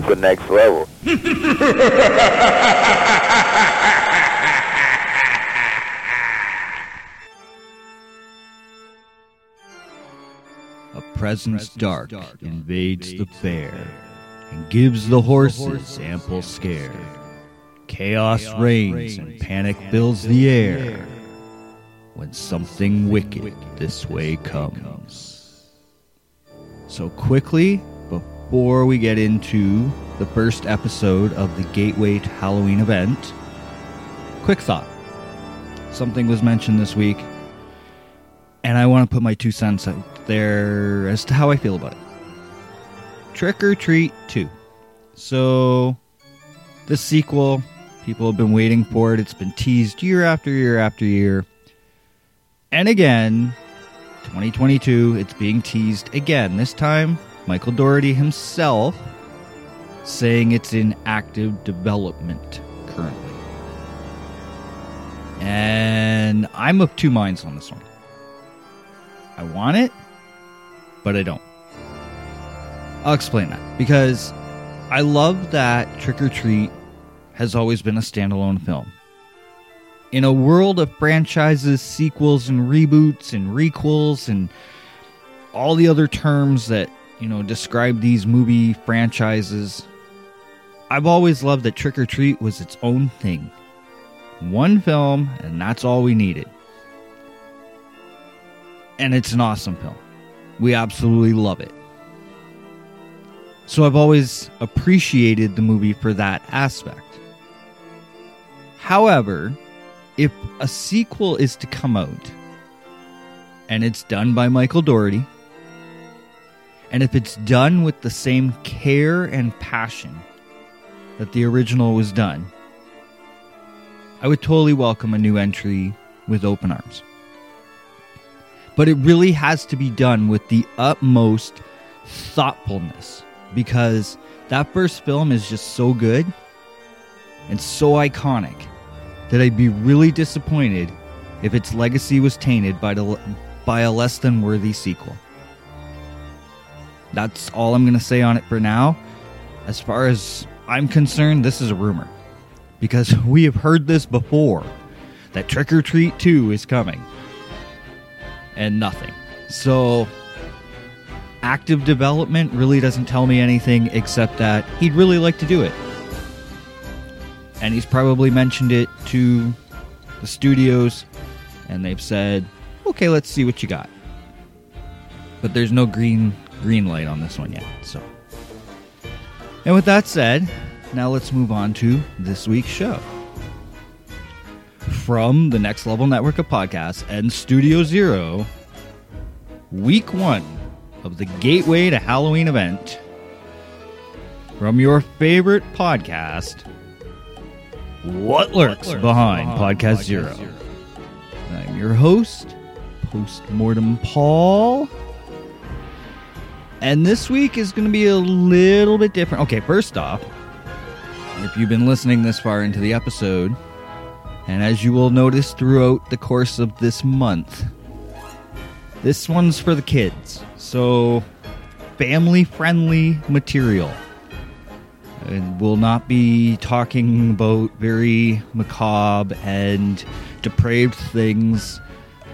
it's the next level. A presence dark invades the fair and gives the horses ample scare. Chaos reigns and panic fills the air when something wicked this way comes. So, quickly, before we get into the first episode of the Gateway to Halloween event, quick thought. Something was mentioned this week, and I want to put my two cents out there as to how I feel about it. Trick 'r Treat 2. So, the sequel, people have been waiting for it. It's been teased year after year after year. And again, 2022, it's being teased again. This time, Michael Dougherty himself saying it's in active development currently. And I'm of two minds on this one. I want it, but I don't. I'll explain that because I love that Trick 'r Treat has always been a standalone film. In a world of franchises, sequels, and reboots, and requels, and all the other terms that, you know, describe these movie franchises, I've always loved that Trick 'r Treat was its own thing. One film, and that's all we needed. And it's an awesome film. We absolutely love it. So I've always appreciated the movie for that aspect. However, if a sequel is to come out and it's done by Michael Dougherty, and if it's done with the same care and passion that the original was done, I would totally welcome a new entry with open arms. But it really has to be done with the utmost thoughtfulness because that first film is just so good and so iconic that I'd be really disappointed if its legacy was tainted by, the, by a less than worthy sequel. That's all I'm going to say on it for now. As far as I'm concerned, this is a rumor because we have heard this before that Trick 'r Treat 2 is coming and nothing. So, active development really doesn't tell me anything except that he'd really like to do it. And he's probably mentioned it to the studios, and they've said, okay, let's see what you got. But there's no green green light on this one yet. So, and with that said, now let's move on to this week's show. From the Next Level Network of Podcasts and Studio Zero, week one of the Gateway to Halloween event. From your favorite podcast, What Lurks, behind, Podcast, Zero. I'm your host, Postmortem Paul. And this week is going to be a little bit different. Okay, first off, if you've been listening this far into the episode, and as you will notice throughout the course of this month, this one's for the kids. So, family friendly material. And we'll not be talking about very macabre and depraved things.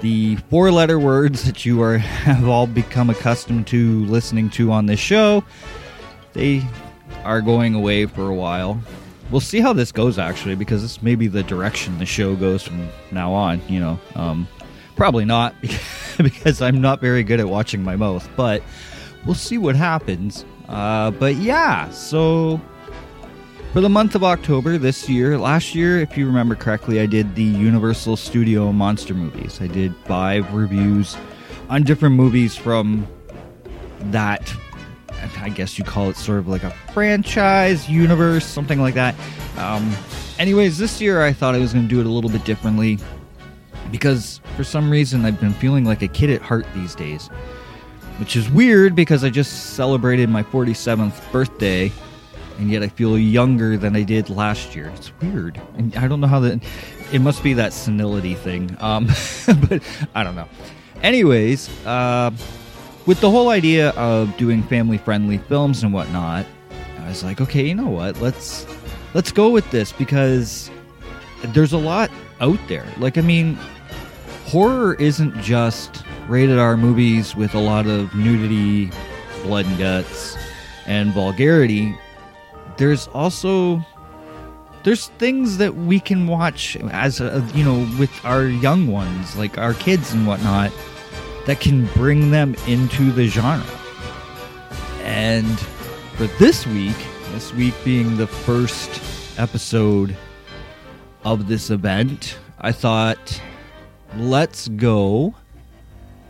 The four letter words that you are have all become accustomed to listening to on this show, they are going away for a while. We'll see how this goes actually, because this may be the direction the show goes from now on, you know. Um, probably not because I'm not very good at watching my mouth, but we'll see what happens. Uh, but yeah, so for the month of October this year, last year, if you remember correctly, I did the Universal Studio monster movies. I did five reviews on different movies from that. I guess you call it sort of like a franchise universe, something like that. Um, anyways, this year I thought I was going to do it a little bit differently because for some reason I've been feeling like a kid at heart these days, which is weird because I just celebrated my 47th birthday and yet I feel younger than I did last year. It's weird. And I don't know how that it must be that senility thing. Um, but I don't know. Anyways, uh, with the whole idea of doing family friendly films and whatnot, I was like, okay, you know what? Let's let's go with this because there's a lot out there. Like, I mean, horror isn't just rated R movies with a lot of nudity, blood and guts, and vulgarity. There's also there's things that we can watch as a, you know with our young ones, like our kids and whatnot, that can bring them into the genre. And for this week, this week being the first episode of this event, I thought let's go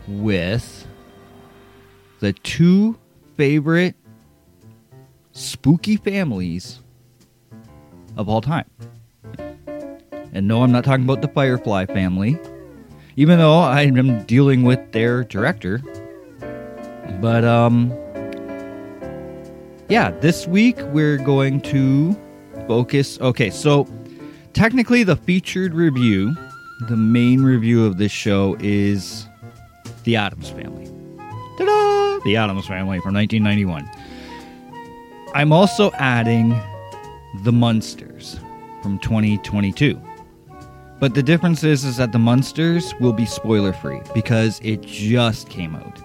with the two favorite spooky families of all time. And no, I'm not talking about the Firefly family, even though I am dealing with their director. But, um, yeah, this week we're going to focus. Okay, so technically, the featured review, the main review of this show is The Addams Family. Ta-da! The Addams Family from 1991. I'm also adding The Munsters from 2022. But the difference is, is that The Munsters will be spoiler free because it just came out.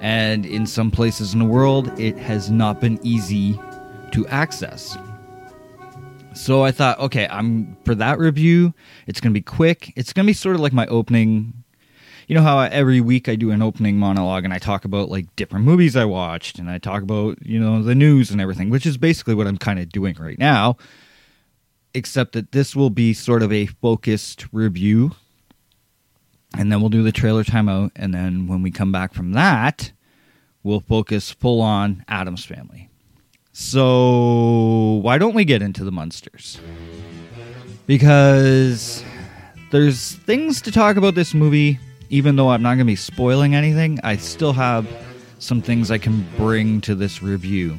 And in some places in the world, it has not been easy to access. So I thought, okay, I'm for that review, it's going to be quick. It's going to be sort of like my opening you know how every week I do an opening monologue and I talk about like different movies I watched and I talk about, you know, the news and everything, which is basically what I'm kind of doing right now. Except that this will be sort of a focused review. And then we'll do the trailer timeout. And then when we come back from that, we'll focus full on Addams Family. So, why don't we get into the Munsters? Because there's things to talk about this movie even though I'm not going to be spoiling anything, I still have some things I can bring to this review.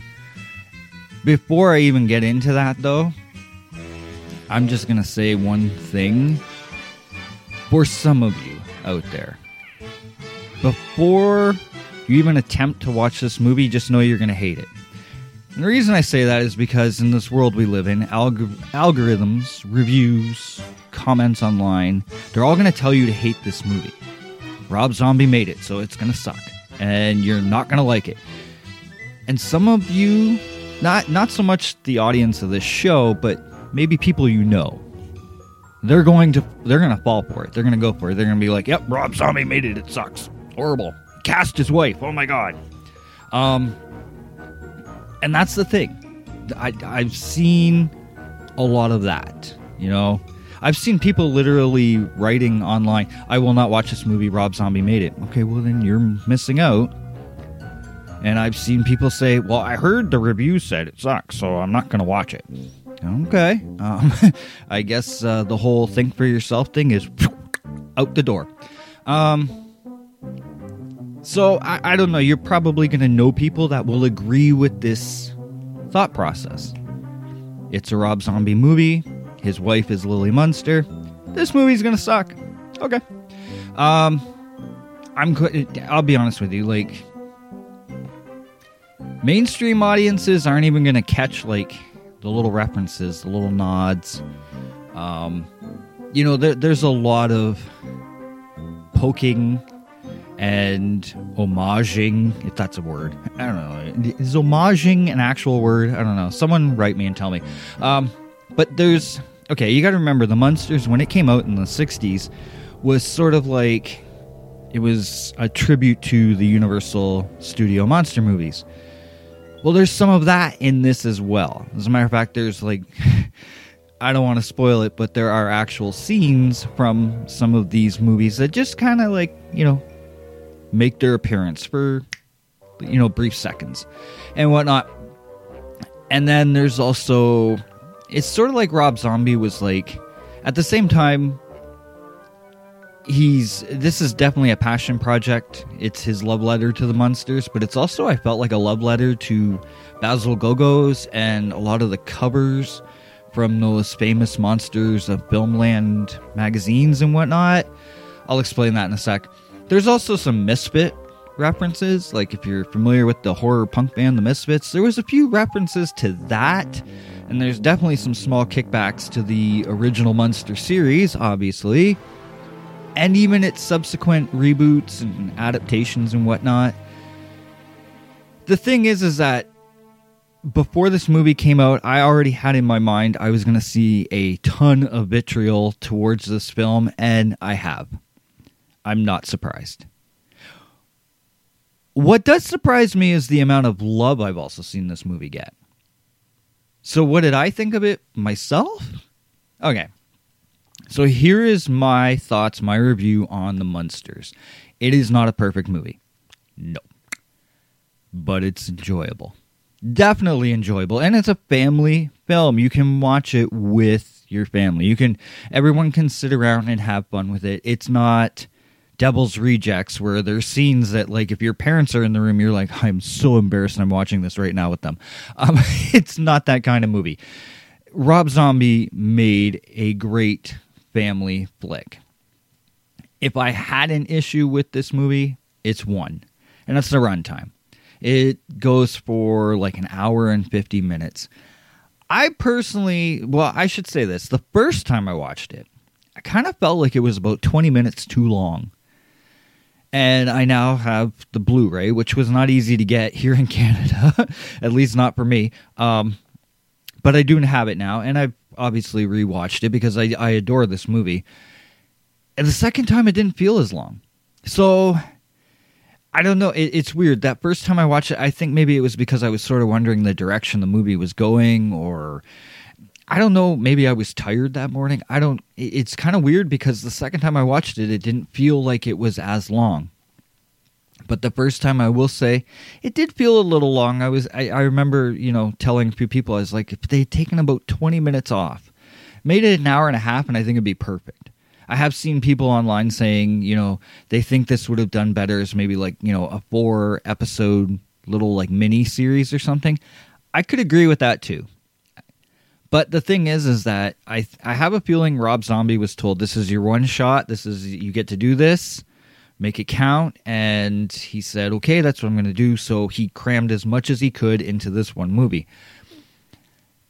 Before I even get into that, though, I'm just going to say one thing for some of you out there. Before you even attempt to watch this movie, just know you're going to hate it. And the reason I say that is because in this world we live in, alg- algorithms, reviews, comments online, they're all going to tell you to hate this movie. Rob Zombie made it, so it's gonna suck, and you're not gonna like it. And some of you, not not so much the audience of this show, but maybe people you know, they're going to they're gonna fall for it. They're gonna go for it. They're gonna be like, "Yep, Rob Zombie made it. It sucks. Horrible. Cast his wife. Oh my god." Um, and that's the thing. I I've seen a lot of that. You know, I've seen people literally writing online, I will not watch this movie, Rob Zombie made it. Okay, well, then you're missing out. And I've seen people say, well, I heard the review said it sucks, so I'm not going to watch it. Okay. Um, I guess uh, the whole think for yourself thing is out the door. Um, so I, I don't know. You're probably going to know people that will agree with this thought process. It's a Rob Zombie movie. His wife is Lily Munster. This movie's gonna suck. Okay. Um, I'm. I'll be honest with you. Like, mainstream audiences aren't even gonna catch like the little references, the little nods. Um, you know, there, there's a lot of poking and homaging, if that's a word. I don't know. Is homaging an actual word? I don't know. Someone write me and tell me. Um, but there's okay, you got to remember the Munsters when it came out in the 60s was sort of like it was a tribute to the Universal Studio monster movies. Well, there's some of that in this as well. As a matter of fact, there's like I don't want to spoil it, but there are actual scenes from some of these movies that just kind of like, you know, make their appearance for you know, brief seconds and whatnot. And then there's also it's sort of like Rob Zombie was like at the same time he's this is definitely a passion project. It's his love letter to the Munsters, but it's also I felt like a love letter to Basil Gogos and a lot of the covers from those famous monsters of Filmland magazines and whatnot. I'll explain that in a sec. There's also some misfit references. Like if you're familiar with the horror punk band The Misfits, there was a few references to that. And there's definitely some small kickbacks to the original Munster series, obviously. And even its subsequent reboots and adaptations and whatnot. The thing is, is that before this movie came out, I already had in my mind I was going to see a ton of vitriol towards this film, and I have. I'm not surprised. What does surprise me is the amount of love I've also seen this movie get. So, what did I think of it myself? Okay. So, here is my thoughts, my review on The Munsters. It is not a perfect movie. No. But it's enjoyable. Definitely enjoyable. And it's a family film. You can watch it with your family. You can, everyone can sit around and have fun with it. It's not Devil's Rejects, where there's scenes that, like, if your parents are in the room, you're like, I'm so embarrassed I'm watching this right now with them. Um, it's not that kind of movie. Rob Zombie made a great family flick. If I had an issue with this movie, it's one, and that's the runtime. It goes for like an hour and 50 minutes. I personally, well, I should say this the first time I watched it, I kind of felt like it was about 20 minutes too long and I now have the Blu-ray, which was not easy to get here in Canada, at least not for me. Um, but I do have it now, and I've obviously rewatched it because I, I adore this movie. And the second time, it didn't feel as long. So I don't know. It, it's weird. That first time I watched it, I think maybe it was because I was sort of wondering the direction the movie was going, or I don't know. Maybe I was tired that morning. I don't. It's kind of weird because the second time I watched it, it didn't feel like it was as long. But the first time, I will say, it did feel a little long. I was. I, I remember, you know, telling a few people, I was like, if they'd taken about twenty minutes off, made it an hour and a half, and I think it'd be perfect. I have seen people online saying, you know, they think this would have done better as maybe like, you know, a four episode little like mini series or something. I could agree with that too. But the thing is, is that I I have a feeling Rob Zombie was told this is your one shot. This is you get to do this, make it count, and he said, okay, that's what I'm going to do. So he crammed as much as he could into this one movie.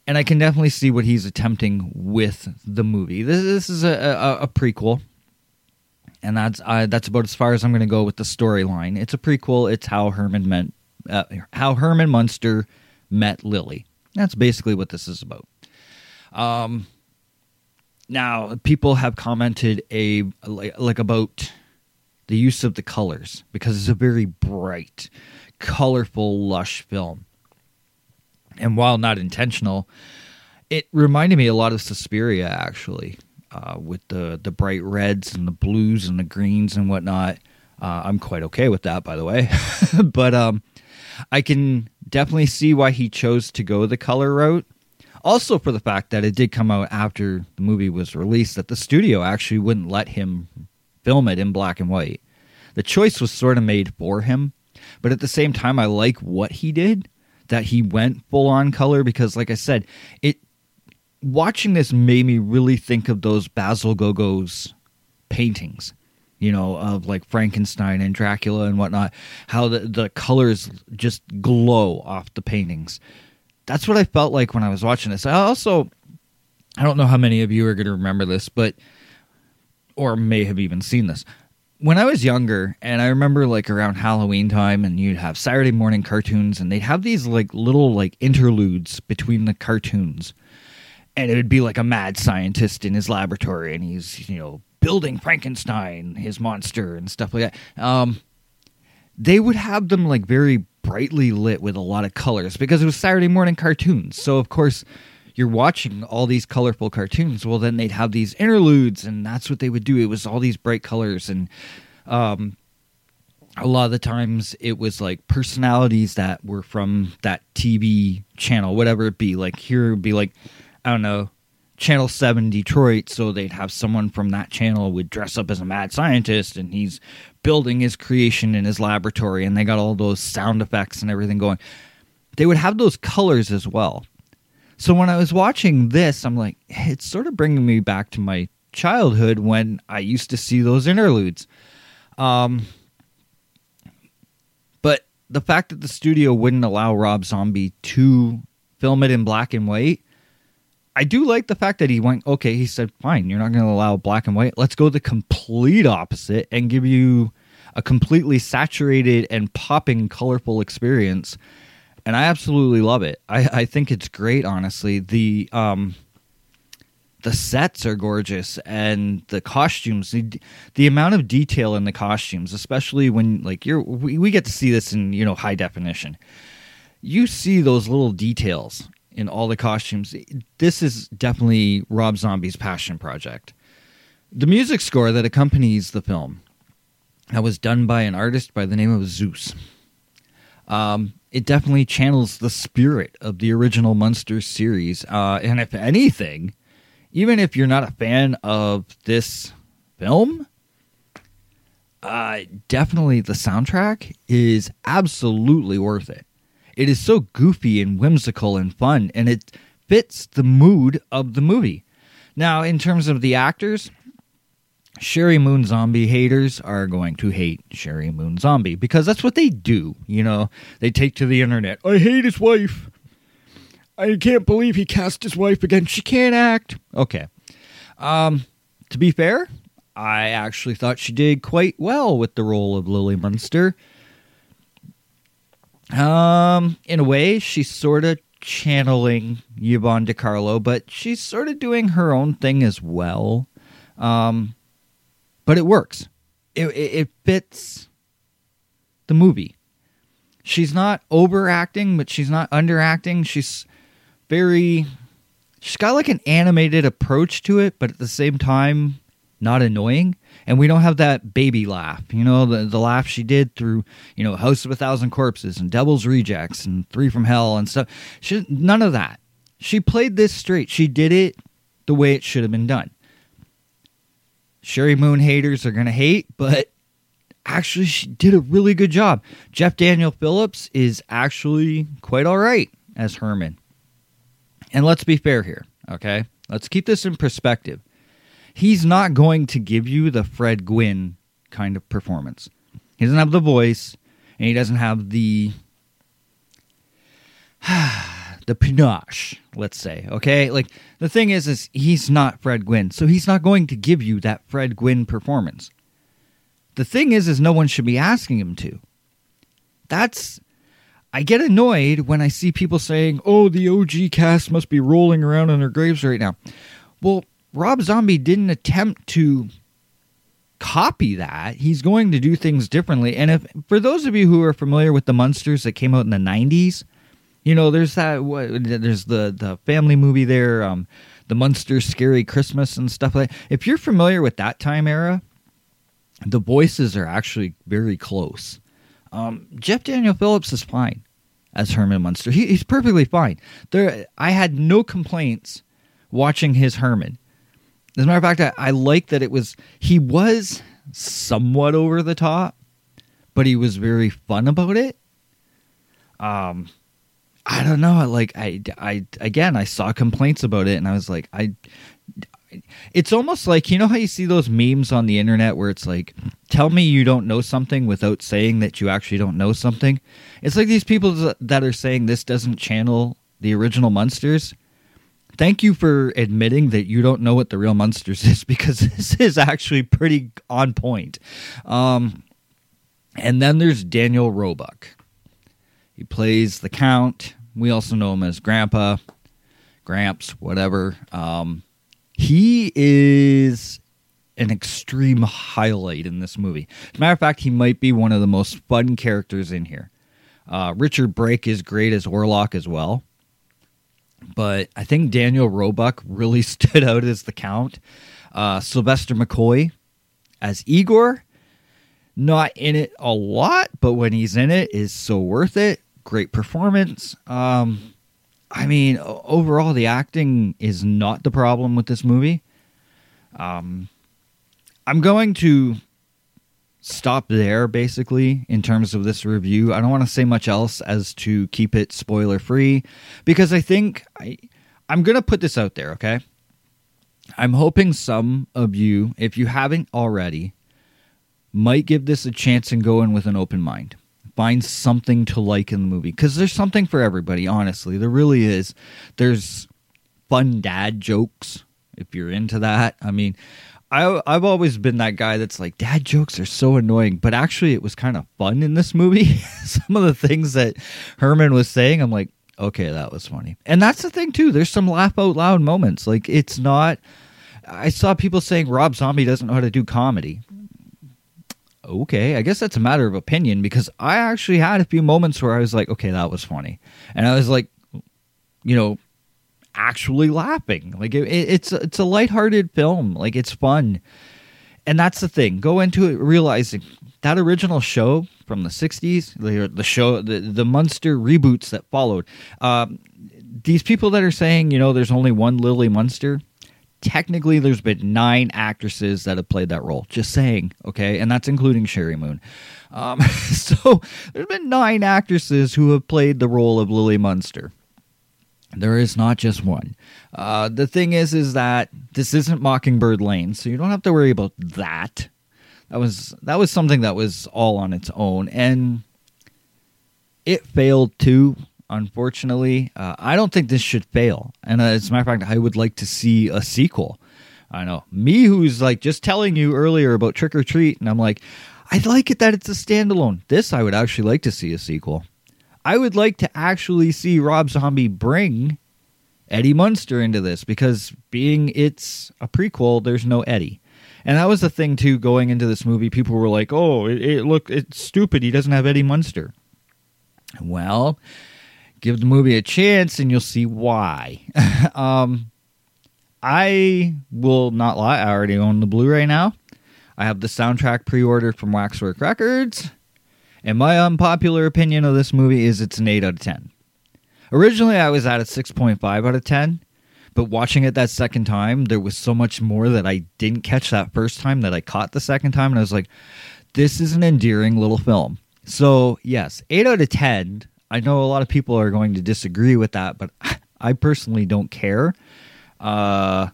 And I can definitely see what he's attempting with the movie. This, this is a, a, a prequel, and that's that's about as far as I'm going to go with the storyline. It's a prequel. It's how Herman met uh, how Herman Munster met Lily. That's basically what this is about. Um, now people have commented a like, like about the use of the colors because it's a very bright, colorful, lush film. And while not intentional, it reminded me a lot of Suspiria actually, uh, with the the bright reds and the blues and the greens and whatnot. Uh, I'm quite okay with that, by the way. but um, I can definitely see why he chose to go the color route also, for the fact that it did come out after the movie was released, that the studio actually wouldn't let him film it in black and white. The choice was sort of made for him, but at the same time, I like what he did. That he went full on color because, like I said, it watching this made me really think of those Basil Gogos paintings you know, of like Frankenstein and Dracula and whatnot, how the, the colors just glow off the paintings that's what I felt like when I was watching this. I also, I don't know how many of you are going to remember this, but, or may have even seen this. When I was younger, and I remember like around Halloween time, and you'd have Saturday morning cartoons, and they'd have these like little like interludes between the cartoons. And it would be like a mad scientist in his laboratory, and he's, you know, building Frankenstein, his monster, and stuff like that. Um, they would have them like very brightly lit with a lot of colors because it was Saturday morning cartoons. So of course you're watching all these colorful cartoons. Well, then they'd have these interludes, and that's what they would do. It was all these bright colors, and um, a lot of the times it was like personalities that were from that TV channel, whatever it be. Like here would be like I don't know, Channel 7 Detroit, so they'd have someone from that channel would dress up as a mad scientist and he's building his creation in his laboratory and they got all those sound effects and everything going. They would have those colors as well. So when I was watching this, I'm like, it's sort of bringing me back to my childhood when I used to see those interludes. Um, but the fact that the studio wouldn't allow Rob Zombie to film it in black and white, I do like the fact that he went, okay, he said, fine, you're not going to allow black and white. Let's go the complete opposite and give you a completely saturated and popping, colorful experience. And I absolutely love it. I, I think it's great, honestly. The um, the sets are gorgeous and the costumes the, the amount of detail in the costumes especially when like you're we, we get to see this in you know high definition you see those little details in all the costumes this is definitely rob zombie's passion project the music score that accompanies the film that was done by an artist by the name of Zeuss um, it definitely channels the spirit of the original Munsters series. Uh, and if anything, even if you're not a fan of this film, uh, definitely the soundtrack is absolutely worth it. It is so goofy and whimsical and fun, and it fits the mood of the movie. Now, in terms of the actors, Sheri Moon Zombie haters are going to hate Sheri Moon Zombie because that's what they do. You know, they take to the internet. I hate his wife. I can't believe he cast his wife again. She can't act. Okay. Um, to be fair, I actually thought she did quite well with the role of Lily Munster. Um, in a way, she's sort of channeling Yvonne De Carlo, but she's sort of doing her own thing as well. Um, but it works. It, it, it fits the movie. She's not overacting, but she's not underacting. She's very she's got like an animated approach to it, but at the same time not annoying. And we don't have that baby laugh, you know, the the laugh she did through, you know, House of a Thousand Corpses and Devil's Rejects and Three from Hell and stuff. She none of that. She played this straight. She did it the way it should have been done. Sheri Moon haters are gonna hate, but actually she did a really good job. Jeff Daniel Phillips is actually quite all right as Herman. And let's be fair here, okay? Let's keep this in perspective. He's not going to give you the Fred Gwynne kind of performance. He doesn't have the voice, and he doesn't have the the panache, let's say. Okay, like the thing is, is he's not Fred Gwynne, so he's not going to give you that Fred Gwynne performance. The thing is, is no one should be asking him to. That's I get annoyed when I see people saying, "Oh, the OG cast must be rolling around in their graves right now." Well, Rob Zombie didn't attempt to copy that. He's going to do things differently. And if for those of you who are familiar with the Munsters that came out in the 90s, you know, there's that there's the the family movie there, um the Munsters Scary Christmas and stuff like that. If you're familiar with that time era, the voices are actually very close. Um, Jeff Daniel Phillips is fine as Herman Munster. He, he's perfectly fine. There, I had no complaints watching his Herman. As a matter of fact, I, I like that it was he was somewhat over the top, but he was very fun about it. Um, I don't know. Like I, I again, I saw complaints about it, and I was like, I it's almost like you know how you see those memes on the internet where it's like tell me you don't know something without saying that you actually don't know something it's like these people that are saying this doesn't channel the original Munsters thank you for admitting that you don't know what the real Munsters is because this is actually pretty on point um, and then there's daniel roebuck he plays the count we also know him as grandpa gramps whatever um, he is an extreme highlight in this movie. As a matter of fact, he might be one of the most fun characters in here. Uh, Richard Brake is great as Orlok as well. But I think Daniel Roebuck really stood out as the Count. Uh, Sylvester McCoy as Igor, not in it a lot, but when he's in it, is so worth it. Great performance. Um, I mean, overall, the acting is not the problem with this movie. Um, I'm going to stop there basically in terms of this review. I don't want to say much else as to keep it spoiler free because I think I I'm going to put this out there, okay? I'm hoping some of you, if you haven't already, might give this a chance and go in with an open mind. find something to like in the movie because there's something for everybody. Honestly, there really is. There's fun dad jokes if you're into that. I mean, I I've always been that guy that's like dad jokes are so annoying, but actually it was kind of fun in this movie. Some of the things that Herman was saying, I'm like, okay, that was funny. And that's the thing too. There's some laugh out loud moments. Like it's not I saw people saying Rob Zombie doesn't know how to do comedy. Okay, I guess that's a matter of opinion because I actually had a few moments where I was like, okay, that was funny. And I was like, you know, actually laughing. Like it, it's it's a lighthearted film. Like it's fun, and that's the thing. Go into it realizing that original show from the '60s, the, the show, the the Munster reboots that followed. Um, these people that are saying, you know, there's only one Lily Munster. Technically, there's been nine actresses that have played that role. Just saying, okay, and that's including Sheri Moon. Um, so there's been nine actresses who have played the role of Lily Munster. There is not just one. Uh, the thing is, is that this isn't Mockingbird Lane, so you don't have to worry about that. That was that was something that was all on its own, and it failed too. Unfortunately, uh, I don't think this should fail. And uh, as a matter of fact, I would like to see a sequel. I know me, who's like just telling you earlier about Trick 'r Treat, and I'm like, I'd like it that it's a standalone. This I would actually like to see a sequel. I would like to actually see Rob Zombie bring Eddie Munster into this because being it's a prequel, there's no Eddie. And that was the thing too going into this movie. People were like, "Oh, it, it look it's stupid. He doesn't have Eddie Munster." Well, give the movie a chance and you'll see why. um, I will not lie. I already own the Blu-ray now. I have the soundtrack pre-ordered from Waxwork Records. And my unpopular opinion of this movie is it's an 8 out of 10. Originally, I was at a 6.5 out of 10, but watching it that second time, there was so much more that I didn't catch that first time that I caught the second time. And I was like, this is an endearing little film. So, yes, 8 out of 10. I know a lot of people are going to disagree with that, but I personally don't care. Uh,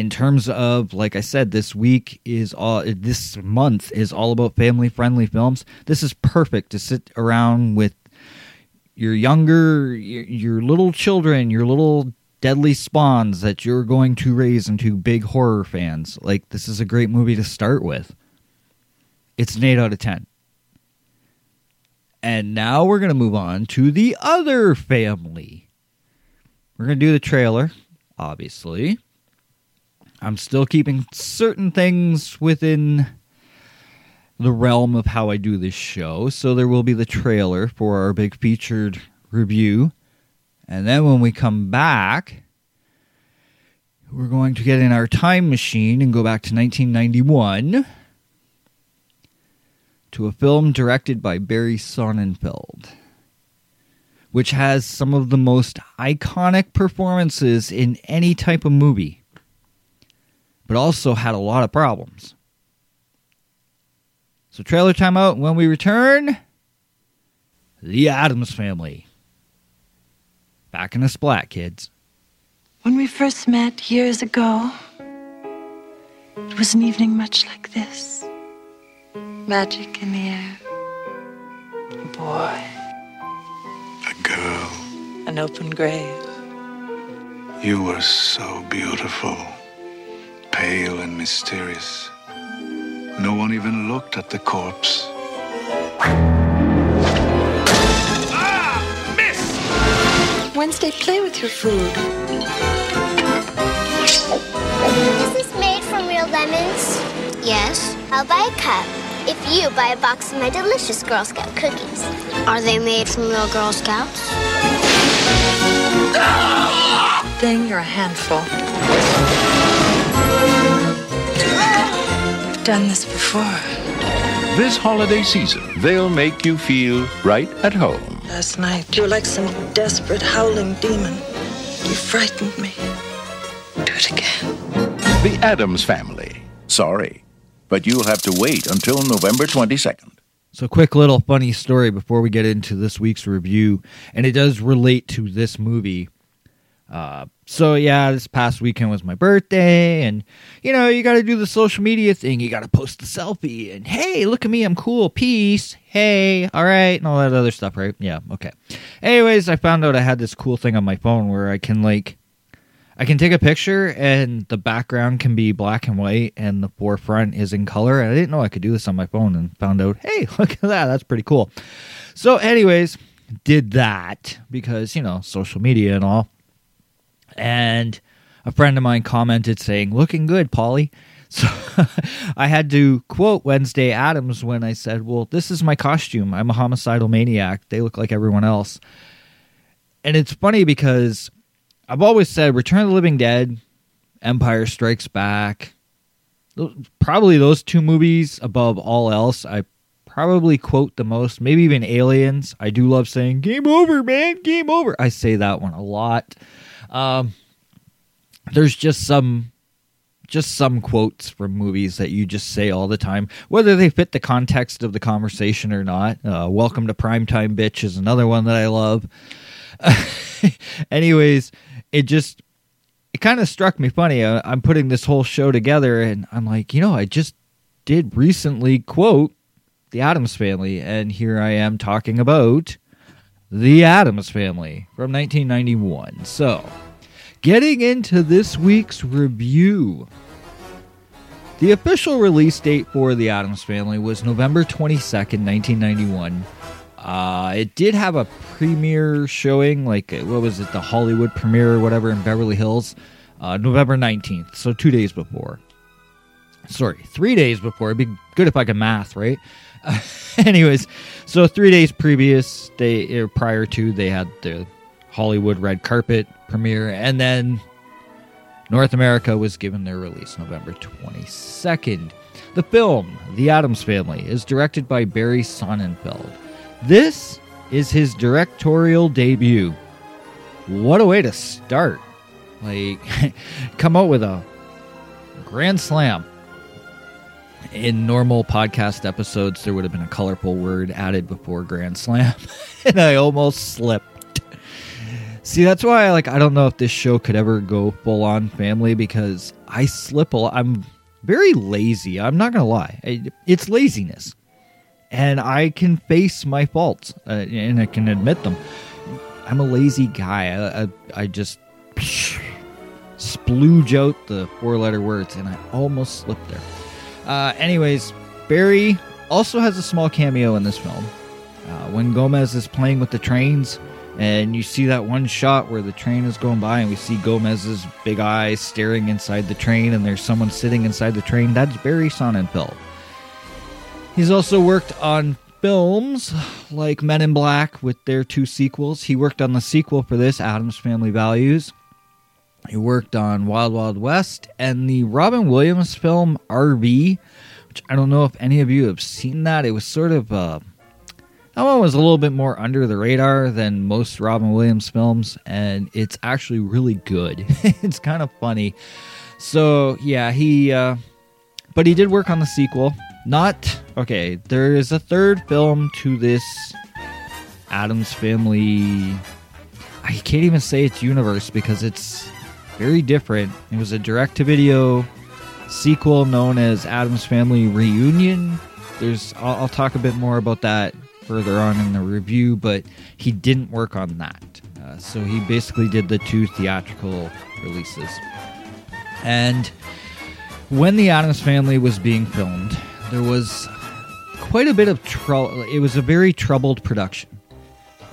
in terms of like i said this week is all this month is all about family friendly films. This is perfect to sit around with your younger your, your, little children your little deadly spawns that you're going to raise into big horror fans. Like this is a great movie to start with. It's an 8 out of 10 and now we're going to move on to the other family. We're going to do the trailer obviously I'm still keeping certain things within the realm of how I do this show. So there will be the trailer for our big featured review. And then when we come back, we're going to get in our time machine and go back to 1991 to a film directed by Barry Sonnenfeld, which has some of the most iconic performances in any type of movie but also had a lot of problems. So, trailer timeout. When we return, the Addams family. Back in the splat, kids. When we first met years ago, it was an evening much like this magic in the air. A boy. A girl. An open grave. You were so beautiful pale and mysterious. No one even looked at the corpse. Ah! Miss! Wednesday, play with your food. Is this made from real lemons? Yes. I'll buy a cup if you buy a box of my delicious Girl Scout cookies. Are they made from real Girl Scouts? Thing, you're a handful. Done this before. This holiday season, they'll make you feel right at home. Last night, you were like some desperate howling demon. You frightened me. Do it again. The Addams Family. Sorry, but you'll have to wait until November 22nd. So, quick little funny story before we get into this week's review, and it does relate to this movie. Uh, so yeah, this past weekend was my birthday, and you know you got to do the social media thing. You got to post the selfie, and hey, look at me, I'm cool. Peace. Hey, all right, and all that other stuff, right? Yeah, okay. Anyways, I found out I had this cool thing on my phone where I can like, I can take a picture and the background can be black and white, and the forefront is in color. And I didn't know I could do this on my phone, and found out, hey, look at that, that's pretty cool. So, anyways, did that because you know social media and all and a friend of mine commented saying, "Looking good, Polly." So I had to quote Wednesday Addams when I said, "Well, this is my costume. I'm a homicidal maniac. They look like everyone else." And it's funny because I've always said Return of the Living Dead, Empire Strikes Back, probably those two movies above all else. I probably quote the most, maybe even Aliens. I do love saying "Game over, man, game over." I say that one a lot. Um, there's just some just some quotes from movies that you just say all the time, whether they fit the context of the conversation or not. Uh, Welcome to Primetime Bitch is another one that I love. Anyways, it just it kind of struck me funny. I, I'm putting this whole show together, and I'm like, you know, I just did recently quote the Addams Family, and here I am talking about the Addams Family from 1991. So, getting into this week's review. The official release date for The Addams Family was November 22nd, 1991. Uh, it did have a premiere showing, like, what was it, the Hollywood premiere or whatever in Beverly Hills, uh, November 19th, so two days before. Sorry, three days before. It'd be good if I could math, right? anyways, so three days previous, they or prior to, they had the Hollywood red carpet premiere, and then North America was given their release November 22nd. The film, The Addams Family, is directed by Barry Sonnenfeld. This is his directorial debut. What a way to start! Like, come out with a grand slam in normal podcast episodes, there would have been a colorful word added before Grand Slam, and I almost slipped. See, that's why I like. I don't know if this show could ever go full on family because I slip a lot. I'm very lazy. I'm not gonna lie. It's laziness, and I can face my faults uh, and I can admit them. I'm a lazy guy. I, I, I just splooge out the four letter words, and I almost slipped there. Uh, anyways, Barry also has a small cameo in this film. Uh, when Gomez is playing with the trains, and you see that one shot where the train is going by, and we see Gomez's big eyes staring inside the train, and there's someone sitting inside the train. That's Barry Sonnenfeld. He's also worked on films like Men in Black with their two sequels. He worked on the sequel for this, Addams Family Values. He worked on Wild Wild West and the Robin Williams film RV, which I don't know if any of you have seen that. It was sort of uh, that one was a little bit more under the radar than most Robin Williams films, and it's actually really good. it's kind of funny. So yeah, he, uh, but he did work on the sequel. Not okay. There is a third film to this Addams Family. I can't even say it's universe because it's very different. It was a direct to video sequel known as Addams Family Reunion. There's I'll, I'll, talk a bit more about that further on in the review, but he didn't work on that. Uh, so he basically did the two theatrical releases. And when the Addams Family was being filmed, there was quite a bit of trouble. It was a very troubled production.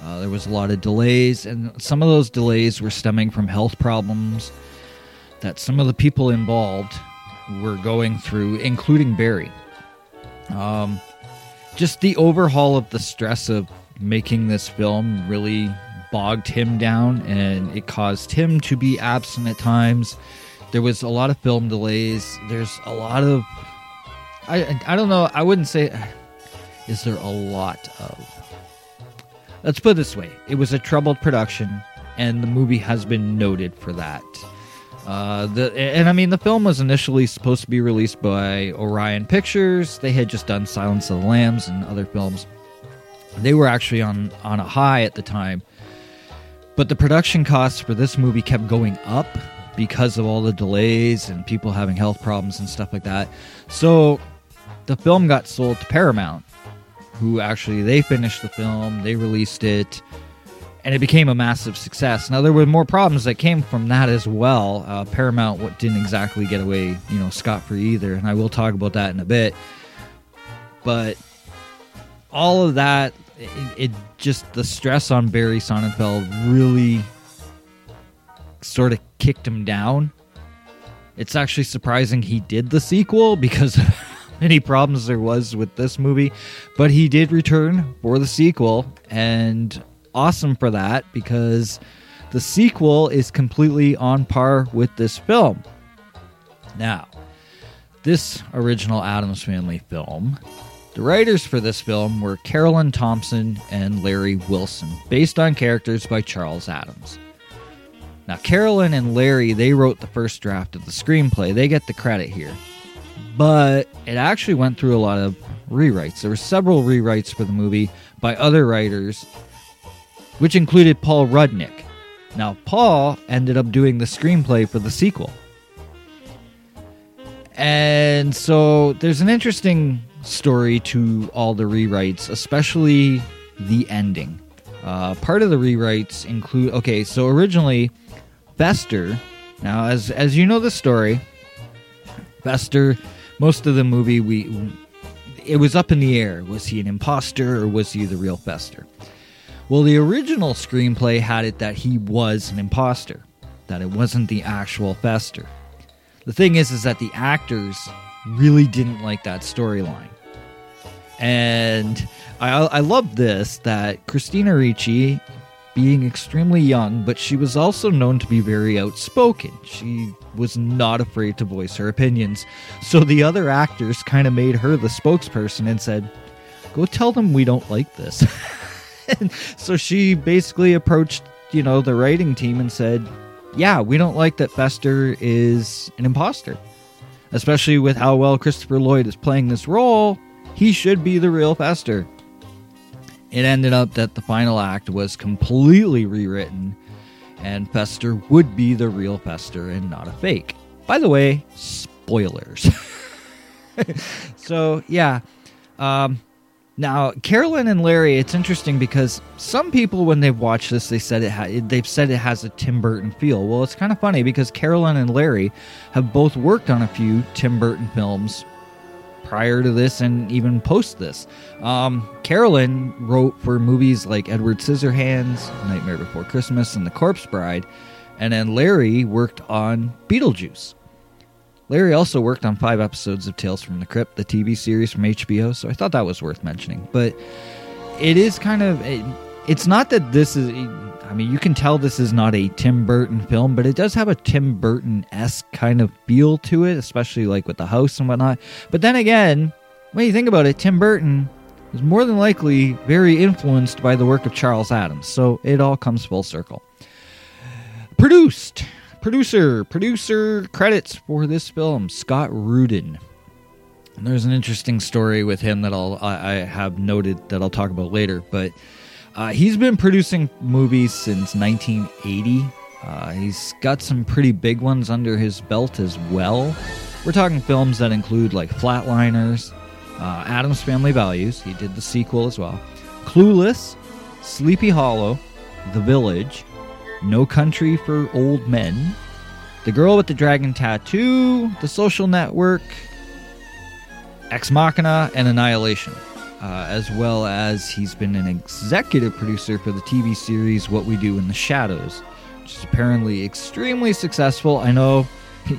Uh, there was a lot of delays, and some of those delays were stemming from health problems that some of the people involved were going through, including Barry. Um, just the overhaul of the stress of making this film really bogged him down, and it caused him to be absent at times. There was a lot of film delays. There's a lot of I I don't know. I wouldn't say. Is there a lot of Let's put it this way it was a troubled production, and the movie has been noted for that. Uh, the, and I mean, the film was initially supposed to be released by Orion Pictures. They had just done Silence of the Lambs and other films. They were actually on, on a high at the time. But the production costs for this movie kept going up because of all the delays and people having health problems and stuff like that. So the film got sold to Paramount, who actually they finished the film, they released it, and it became a massive success. Now there were more problems that came from that as well. Uh, Paramount didn't exactly get away, you know, scot free either, and I will talk about that in a bit. But all of that, it, it just the stress on Barry Sonnenfeld really sort of kicked him down. It's actually surprising he did the sequel because many problems there was with this movie, but he did return for the sequel and awesome for that because the sequel is completely on par with this film. Now, this original Addams Family film, the writers for this film were Carolyn Thompson and Larry Wilson, based on characters by Charles Addams. Now, Carolyn and Larry, they wrote the first draft of the screenplay. They get the credit here. But it actually went through a lot of rewrites. There were several rewrites for the movie by other writers, which included Paul Rudnick. Now, Paul ended up doing the screenplay for the sequel. And so there's an interesting story to all the rewrites, especially the ending. Uh, part of the rewrites include okay, so originally Fester. Now, as as you know the story, Fester. Most of the movie, we it was up in the air. Was he an imposter or was he the real Fester? Well, the original screenplay had it that he was an imposter, that it wasn't the actual Fester. The thing is, is that the actors really didn't like that storyline, and I I love this that Christina Ricci being extremely young, but she was also known to be very outspoken. She was not afraid to voice her opinions. So the other actors kind of made her the spokesperson and said, Go tell them we don't like this. so she basically approached, you know, the writing team and said, Yeah, we don't like that Fester is an imposter. Especially with how well Christopher Lloyd is playing this role, he should be the real Fester it ended up that the final act was completely rewritten and Fester would be the real Fester and not a fake. By the way, spoilers. so, yeah. Um, now, Carolyn and Larry, it's interesting because some people, when they've watched this, they said it ha- they've said it has a Tim Burton feel. Well, it's kind of funny because Carolyn and Larry have both worked on a few Tim Burton films prior to this and even post this. Um, Carolyn wrote for movies like Edward Scissorhands, Nightmare Before Christmas, and The Corpse Bride, and then Larry worked on Beetlejuice. Larry also worked on five episodes of Tales from the Crypt, the TV series from HBO, so I thought that was worth mentioning. But it is kind of. It, it's not that this is. I mean, you can tell this is not a Tim Burton film, but it does have a Tim Burton esque kind of feel to it, especially like with the house and whatnot. But then again, when you think about it, Tim Burton is more than likely very influenced by the work of Charles Addams, so it all comes full circle. Produced, producer, producer credits for this film Scott Rudin. And there's an interesting story with him that I'll I have noted that I'll talk about later, but uh, he's been producing movies since 1980. Uh, he's got some pretty big ones under his belt as well. We're talking films that include like Flatliners, uh, Addams Family Values. He did the sequel as well. Clueless, Sleepy Hollow, The Village, No Country for Old Men, The Girl with the Dragon Tattoo, The Social Network, Ex Machina, and Annihilation uh, as well as he's been an executive producer for the TV series What We Do in the Shadows, which is apparently extremely successful. I know.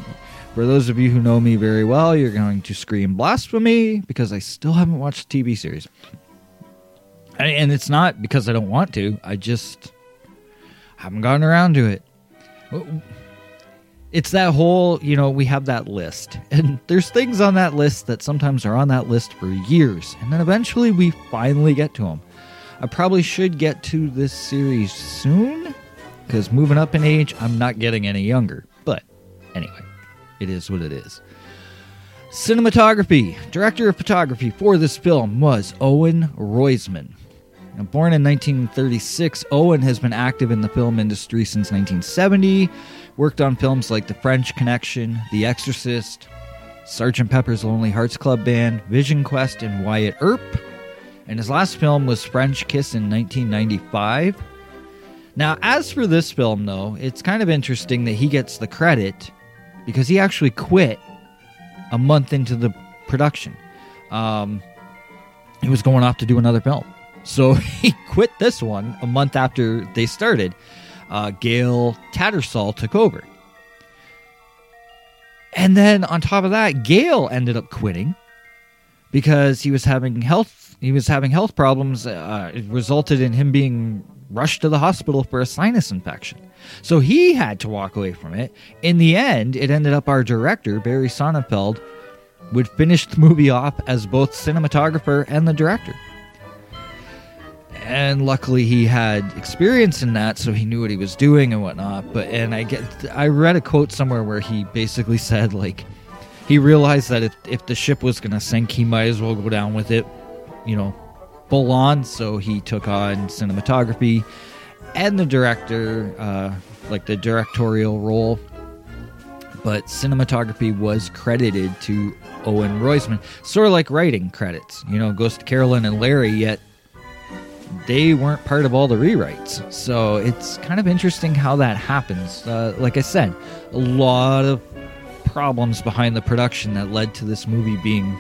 For those of you who know me very well, you're going to scream blasphemy because I still haven't watched the TV series. And it's not because I don't want to, I just haven't gotten around to it it's that whole, you know, we have that list. And there's things on that list that sometimes are on that list for years. And then eventually we finally get to them. I probably should get to this series soon because moving up in age, I'm not getting any younger. But anyway, it is what it is. Cinematography. Director of photography for this film was Owen Roizman. Now, born in 1936, Owen has been active in the film industry since 1970. Worked on films like The French Connection, The Exorcist, Sgt. Pepper's Lonely Hearts Club Band, Vision Quest, and Wyatt Earp. And his last film was French Kiss in 1995. Now, as for this film, though, it's kind of interesting that he gets the credit because he actually quit a month into the production. Um, he was going off to do another film. So he quit this one a month after they started. Uh, Gale Tattersall took over. And then on top of that, Gale ended up quitting because he was having health he was having health problems. Uh, it resulted in him being rushed to the hospital for a sinus infection. So he had to walk away from it. In the end, it ended up our director, Barry Sonnenfeld, would finish the movie off as both cinematographer and the director. And luckily, he had experience in that, so he knew what he was doing and whatnot. But and I get, I read a quote somewhere where he basically said like, he realized that if if the ship was gonna sink, he might as well go down with it, you know, full on. So he took on cinematography and the director, uh, like the directorial role. But cinematography was credited to Owen Roizman, sort of like writing credits. You know, goes to Carolyn and Larry, yet they weren't part of all the rewrites. So it's kind of interesting how that happens. Uh, like I said, a lot of problems behind the production that led to this movie being,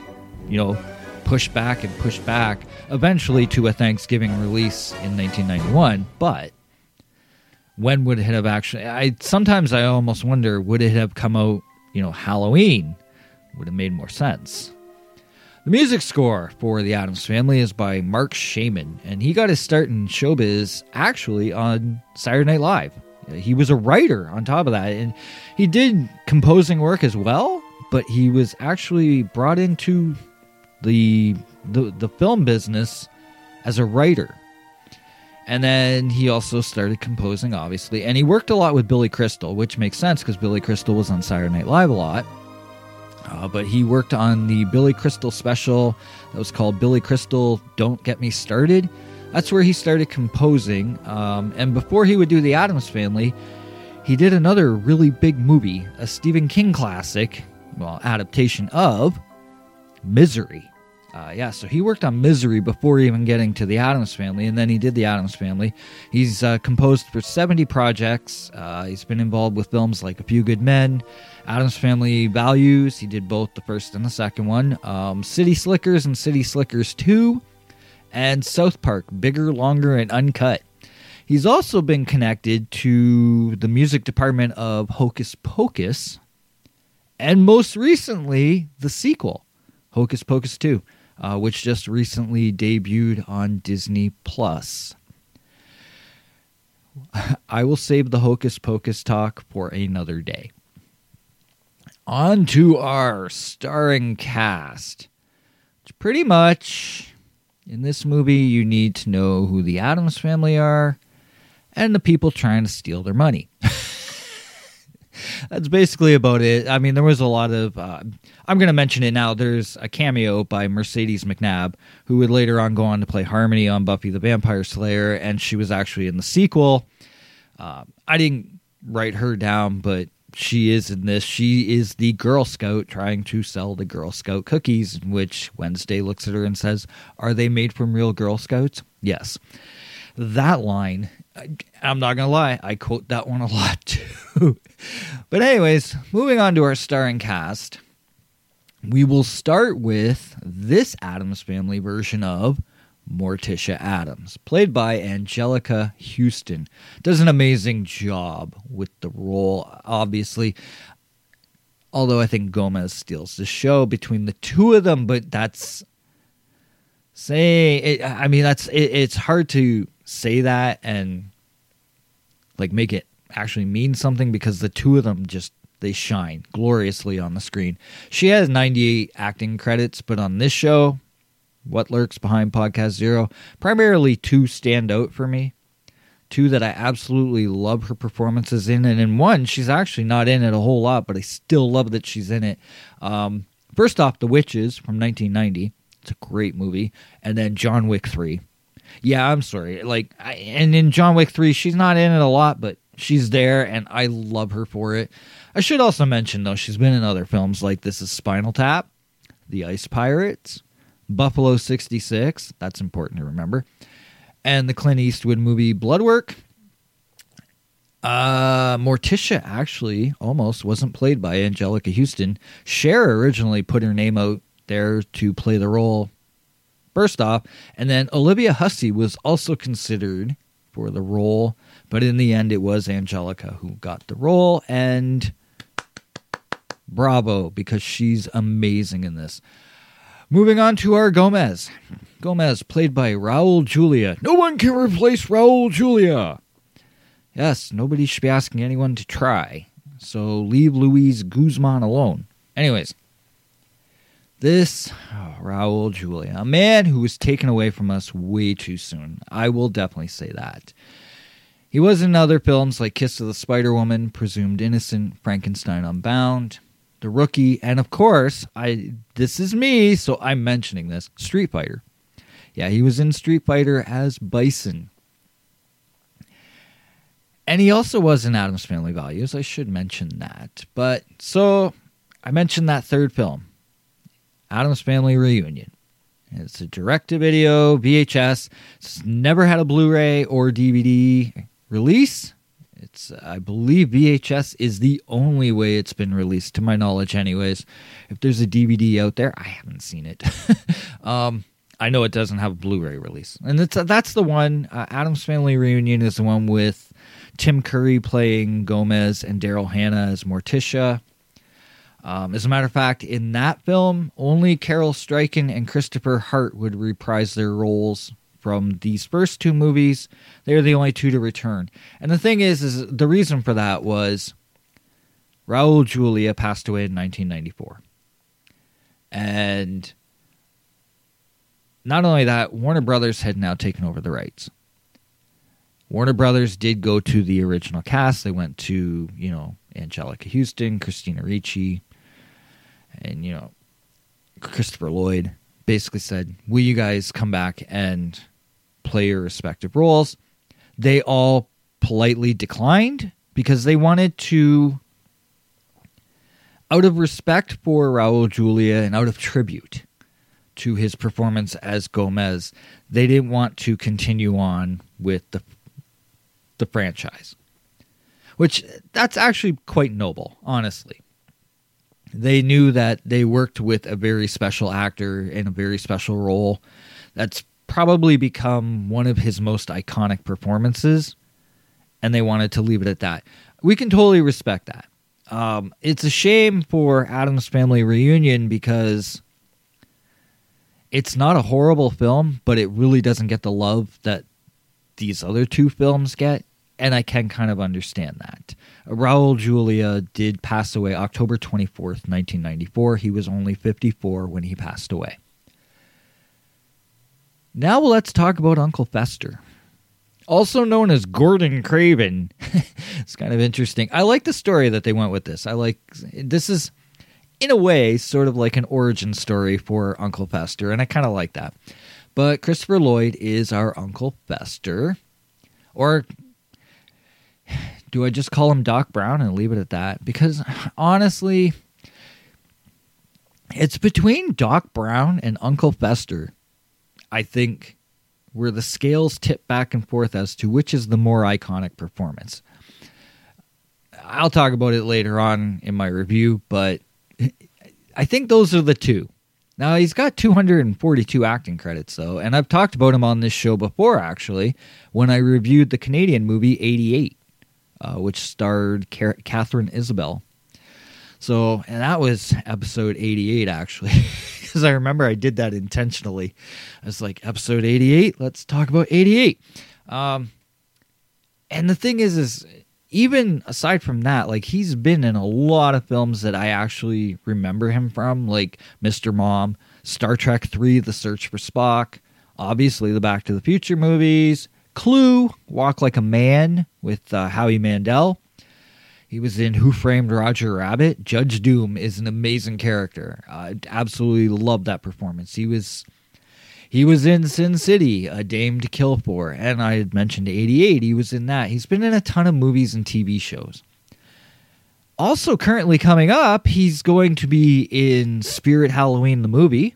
you know, pushed back and pushed back, eventually to a Thanksgiving release in 1991. But when would it have actually? I sometimes I almost wonder would it have come out, you know, Halloween? Would have made more sense. The music score for The Addams Family is by Marc Shaiman, and he got his start in showbiz actually on Saturday Night Live. He was a writer on top of that, and he did composing work as well, but he was actually brought into the the, the film business as a writer. And then he also started composing, obviously, and he worked a lot with Billy Crystal, which makes sense because Billy Crystal was on Saturday Night Live a lot. Uh, but he worked on the Billy Crystal special that was called Billy Crystal Don't Get Me Started. That's where he started composing. Um, and before he would do The Addams Family, he did another really big movie, a Stephen King classic, well, adaptation of Misery. Uh, yeah, so he worked on Misery before even getting to the Addams Family, and then he did the Addams Family. He's uh, composed for 70 projects. Uh, he's been involved with films like A Few Good Men, Addams Family Values. He did both the first and the second one. Um, City Slickers and City Slickers 2, and South Park, Bigger, Longer, and Uncut. He's also been connected to the music department of Hocus Pocus, and most recently, the sequel, Hocus Pocus 2 uh, which just recently debuted on Disney Plus. I will save the Hocus Pocus talk for another day. On to our starring cast. Pretty much in this movie, you need to know who the Addams family are and the people trying to steal their money. That's basically about it. I mean, there was a lot of. Uh, I'm going to mention it now. There's a cameo by Mercedes McNabb, who would later on go on to play Harmony on Buffy the Vampire Slayer, and she was actually in the sequel. Uh, I didn't write her down, but she is in this. She is the Girl Scout trying to sell the Girl Scout cookies, in which Wednesday looks at her and says, Are they made from real Girl Scouts? Yes. That line, I'm not going to lie, I quote that one a lot too. but, anyways, moving on to our starring cast we will start with this Addams Family version of Morticia Addams, played by Anjelica Huston, Does an amazing job with the role, obviously. Although I think Gomez steals the show between the two of them, but that's say it, I mean that's it, it's hard to say that and like make it actually mean something because the two of them just they shine gloriously on the screen. She has 98 acting credits, but on this show, What Lurks Behind Podcast Zero, primarily two stand out for me. Two that I absolutely love her performances in, and in one, she's actually not in it a whole lot, but I still love that she's in it. Um, first off, The Witches from 1990. It's a great movie. And then John Wick 3. Yeah, I'm sorry. Like, I, and in John Wick 3, she's not in it a lot, but she's there, and I love her for it. I should also mention, though, she's been in other films like This is Spinal Tap, The Ice Pirates, Buffalo 66. That's important to remember. And the Clint Eastwood movie Bloodwork. Uh, Morticia actually almost wasn't played by Anjelica Huston. Cher originally put her name out there to play the role first off, and then Olivia Hussey was also considered for the role, but in the end it was Anjelica who got the role, and bravo, because she's amazing in this. Moving on to our Gomez. Gomez, played by Raul Julia. No one can replace Raul Julia. Yes, nobody should be asking anyone to try. So leave Luis Guzman alone. Anyways, this oh, Raul Julia, a man who was taken away from us way too soon. I will definitely say that. He was in other films like Kiss of the Spider Woman, Presumed Innocent, Frankenstein Unbound, The Rookie, and of course, I this is me, so I'm mentioning this Street Fighter. Yeah, he was in Street Fighter as Bison. And he also was in Addams Family Values. I should mention that. But so I mentioned that third film, Addams Family Reunion. It's a direct to video VHS. It's never had a Blu-ray or DVD release. It's I believe VHS is the only way it's been released to my knowledge anyways. If there's a DVD out there, I haven't seen it. um, I know it doesn't have a Blu-ray release. And it's that's the one uh, Addams Family Reunion is the one with Tim Curry playing Gomez and Daryl Hannah as Morticia. Um, as a matter of fact, in that film, only Carel Struycken and Christopher Hart would reprise their roles from these first two movies. They're the only two to return. And the thing is, is the reason for that was Raul Julia passed away in 1994. And not only that, Warner Brothers had now taken over the rights. Warner Brothers did go to the original cast. They went to, you know, Anjelica Huston, Christina Ricci, and, you know, Christopher Lloyd. Basically said, Will you guys come back and play your respective roles? They all politely declined because they wanted to, out of respect for Raul Julia and out of tribute to his performance as Gomez, they didn't want to continue on with the the franchise. Which that's actually quite noble, honestly. They knew that they worked with a very special actor in a very special role that's probably become one of his most iconic performances, and they wanted to leave it at that. We can totally respect that. Um, it's a shame for Addams Family Reunion because it's not a horrible film, but it really doesn't get the love that these other two films get and I can kind of understand that. Raul Julia did pass away October 24th, 1994. He was only 54 when he passed away. Now let's talk about Uncle Fester. Also known as Gordon Craven. it's kind of interesting. I like the story that they went with this. I like this is in a way sort of like an origin story for Uncle Fester and I kind of like that. But Christopher Lloyd is our Uncle Fester or do I just call him Doc Brown and leave it at that? Because honestly, it's between Doc Brown and Uncle Fester, I think, where the scales tip back and forth as to which is the more iconic performance. I'll talk about it later on in my review, but I think those are the two. Now, he's got 242 acting credits, though, and I've talked about him on this show before, actually, when I reviewed the Canadian movie 88 uh, which starred Car- Katharine Isabelle. So, and that was episode 88, actually, because I remember I did that intentionally. I was like, episode 88, let's talk about 88. Um, and the thing is, is even aside from that, like he's been in a lot of films that I actually remember him from, like Mr. Mom, Star Trek 3, The Search for Spock, obviously the Back to the Future movies, Clue, Walk Like a Man with uh, Howie Mandel. He was in Who Framed Roger Rabbit. Judge Doom is an amazing character. I absolutely love that performance. He was He was in Sin City, A Dame to Kill For, and I had mentioned 88. He was in that. He's been in a ton of movies and TV shows. Also, currently coming up, he's going to be in Spirit Halloween, the movie,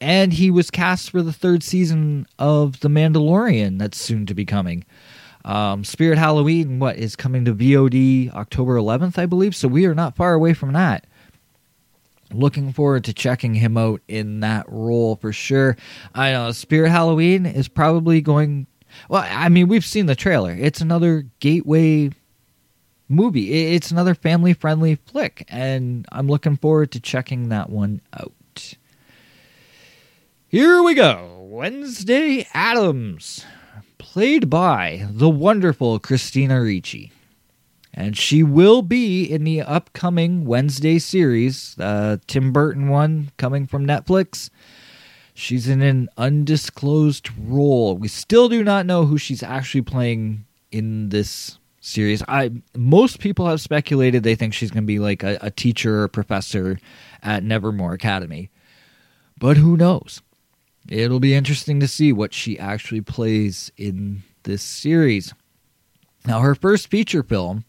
and he was cast for the third season of The Mandalorian that's soon to be coming. Um, Spirit Halloween, what is coming to VOD October 11th, I believe. So we are not far away from that. Looking forward to checking him out in that role for sure. I know Spirit Halloween is probably going. Well, I mean, we've seen the trailer. It's another gateway movie. It's another family friendly flick, and I'm looking forward to checking that one out. Here we go Wednesday Addams, played by the wonderful Christina Ricci. And she will be in the upcoming Wednesday series, uh, Tim Burton one coming from Netflix. She's in an undisclosed role. We still do not know who she's actually playing in this series. I most people have speculated they think she's going to be like a, a teacher or professor at Nevermore Academy, but who knows? It'll be interesting to see what she actually plays in this series. Now, her first feature film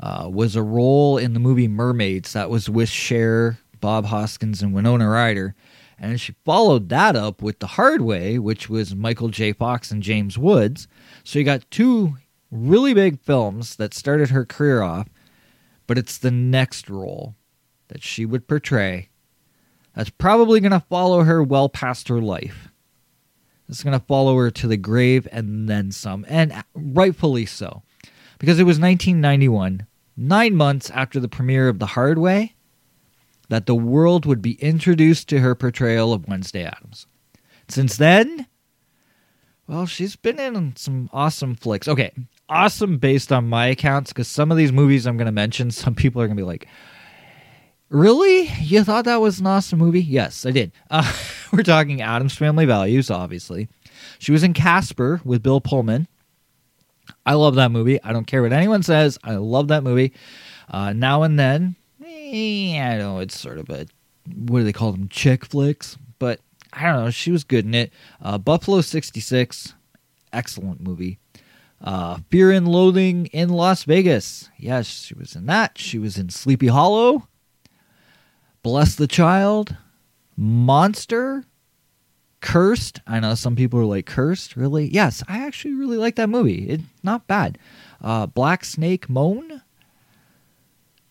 uh, was a role in the movie Mermaids that was with Cher, Bob Hoskins, and Winona Ryder. And she followed that up with The Hard Way, which was Michael J. Fox and James Woods. So you got two really big films that started her career off, but it's the next role that she would portray that's probably going to follow her well past her life. It's going to follow her to the grave and then some, and rightfully so because it was 1991, nine months after the premiere of The Hard Way, that the world would be introduced to her portrayal of Wednesday Addams. Since then, well, she's been in some awesome flicks. Okay, awesome based on my accounts, because some of these movies I'm going to mention, some people are going to be like, Really? You thought that was an awesome movie? Yes, I did. Uh, we're talking Addams Family Values, obviously. She was in Casper with Bill Pullman. I love that movie. I don't care what anyone says. I love that movie. Uh, now and then, eh, I know it's sort of a what do they call them? Chick flicks, but I don't know. She was good in it. Uh, Buffalo '66, excellent movie. Uh, Fear and Loathing in Las Vegas. Yes, she was in that. She was in Sleepy Hollow. Bless the Child. Monster. Cursed. I know some people are like cursed. Really? Yes, I actually really like that movie. It's not bad. Uh, Black Snake Moan.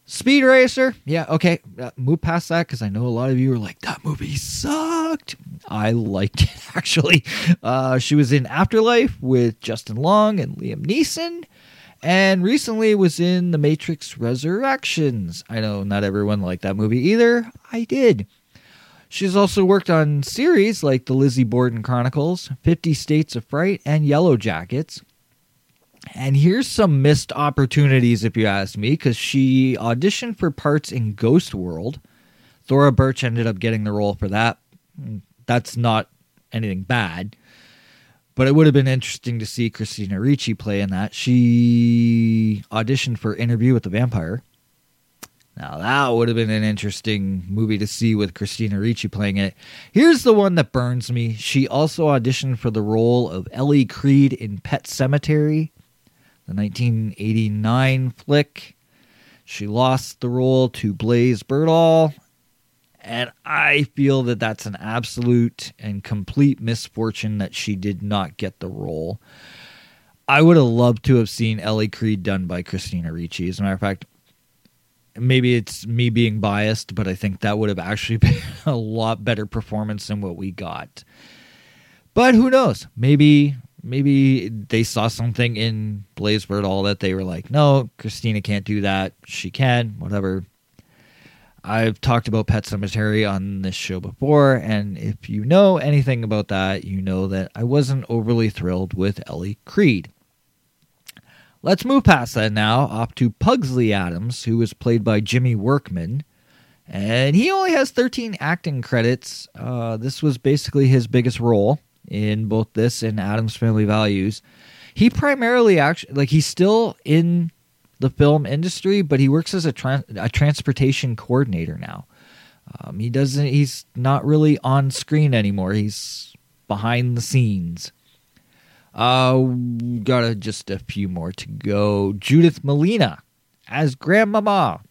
Speed Racer. Yeah, okay. Uh, move past that because I know a lot of you are like, that movie sucked. I liked it, actually. Uh, she was in Afterlife with Justin Long and Liam Neeson. And recently was in The Matrix Resurrections. I know not everyone liked that movie either. I did. She's also worked on series like The Lizzie Borden Chronicles, 50 States of Fright, and Yellow Jackets. And here's some missed opportunities, if you ask me, because she auditioned for parts in Ghost World. Thora Birch ended up getting the role for that. Mm, that's not anything bad. But it would have been interesting to see Christina Ricci play in that. She auditioned for Interview with the Vampire. Now that would have been an interesting movie to see with Christina Ricci playing it. Here's the one that burns me. She also auditioned for the role of Ellie Creed in Pet Sematary, the 1989 flick. She lost the role to Blaze Berdahl, and I feel that that's an absolute and complete misfortune that she did not get the role. I would have loved to have seen Ellie Creed done by Christina Ricci. As a matter of fact, maybe it's me being biased, but I think that would have actually been a lot better performance than what we got. But who knows? Maybe maybe they saw something in Blaise all that they were like, no, Christina can't do that. She can, whatever. I've talked about Pet Sematary on this show before, and if you know anything about that, you know that I wasn't overly thrilled with Ellie Creed. Let's move past that now, off to Pugsley Addams, who was played by Jimmy Workman. And he only has 13 acting credits. Uh, this was basically his biggest role in both this and Addams Family Values. He primarily actually, like, he's still in the film industry, but he works as a, tra- a transportation coordinator now. Um, he doesn't, he's not really on screen anymore. He's behind the scenes. Uh, got a, just a few more to go. Judith Malina as Grandmama.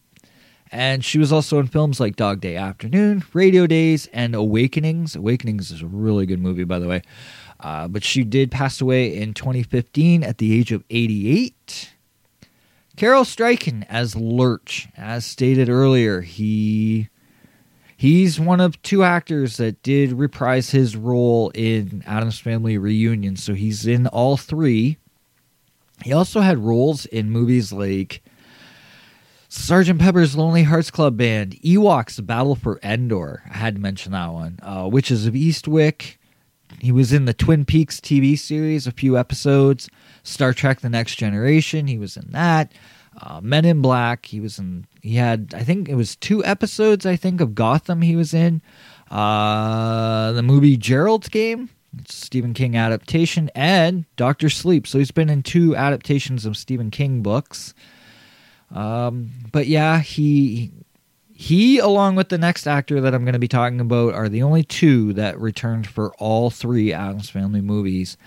And she was also in films like Dog Day Afternoon, Radio Days, and Awakenings. Awakenings is a really good movie, by the way. Uh, but she did pass away in 2015 at the age of 88. Carel Struycken as Lurch. As stated earlier, he he's one of two actors that did reprise his role in Addams Family Reunion, so he's in all three. He also had roles in movies like Sergeant Pepper's Lonely Hearts Club Band, Ewoks: Battle for Endor. I had to mention that one. Uh, Witches of Eastwick. He was in the Twin Peaks TV series, a few episodes. Star Trek: The Next Generation. He was in that. Uh, Men in Black. He was in. He had, I think it was two episodes. I think of Gotham. He was in. Uh, the movie Gerald's Game. It's Stephen King adaptation and Doctor Sleep. So he's been in two adaptations of Stephen King books. Um, but yeah, he he along with the next actor that I'm going to be talking about are the only two that returned for all three Addams Family movies.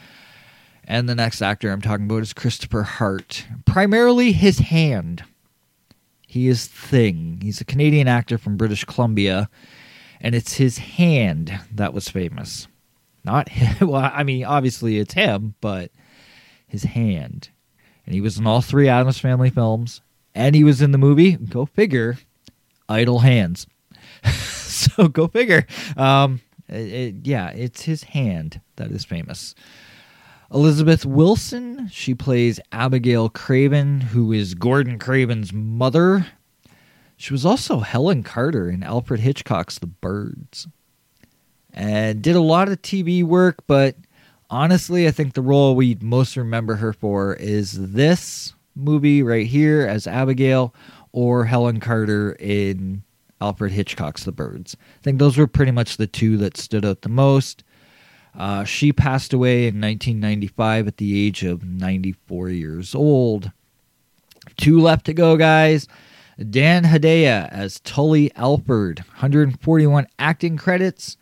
And the next actor I'm talking about is Christopher Hart. Primarily his hand. He is Thing. He's a Canadian actor from British Columbia, and it's his hand that was famous. Not him. Well, I mean, obviously it's him, but his hand. And he was in all three Addams Family films and he was in the movie. Go figure. Idle Hands. so go figure. Um, it, it, yeah, it's his hand that is famous. Elizabeth Wilson, she plays Abigail Craven, who is Gordon Craven's mother. She was also Helen Carter in Alfred Hitchcock's The Birds. And did a lot of TV work, but honestly, I think the role we most remember her for is this movie right here as Abigail or Helen Carter in Alfred Hitchcock's The Birds. I think those were pretty much the two that stood out the most. Uh, she passed away in 1995 at the age of 94 years old. Two left to go, guys. Dan Hedaya as Tully Alford, 141 acting credits,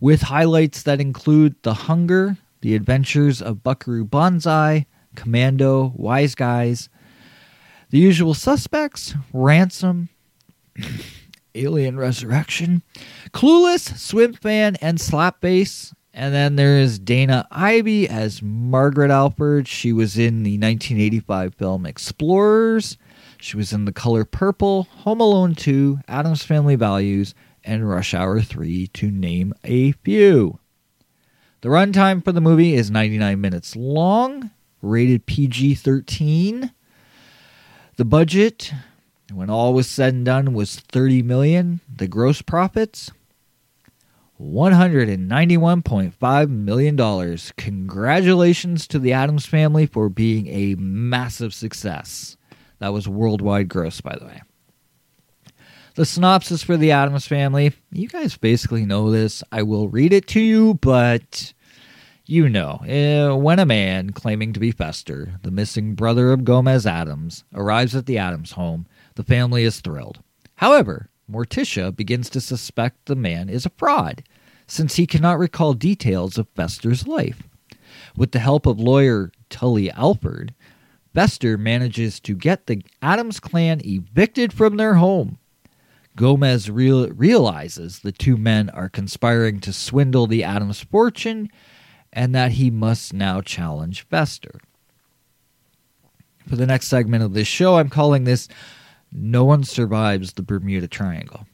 with highlights that include The Hunger, The Adventures of Buckaroo Banzai, Commando, Wise Guys, the usual suspects Ransom, Alien Resurrection, Clueless, Swim Fan, and Slapface. And then there is Dana Ivey as Margaret Alford. She was in the 1985 film Explorers. She was in The Color Purple, Home Alone 2, Addams Family Values, and Rush Hour 3, to name a few. The runtime for the movie is 99 minutes long, rated PG 13. The budget, when all was said and done, was 30 million. The gross profits, 191.5 million dollars. Congratulations to the Addams family for being a massive success. That was worldwide gross, by the way. The synopsis for the Addams family, you guys basically know this. I will read it to you, but you know, uh, when a man claiming to be Fester, the missing brother of Gomez Addams, arrives at the Addams home, the family is thrilled. However, Morticia begins to suspect the man is a fraud, since he cannot recall details of Fester's life. With the help of lawyer Tully Alford, Fester manages to get the Addams clan evicted from their home. Gomez real- realizes the two men are conspiring to swindle the Addams fortune and that he must now challenge Fester. For the next segment of this show, I'm calling this No One Survives the Bermuda Triangle.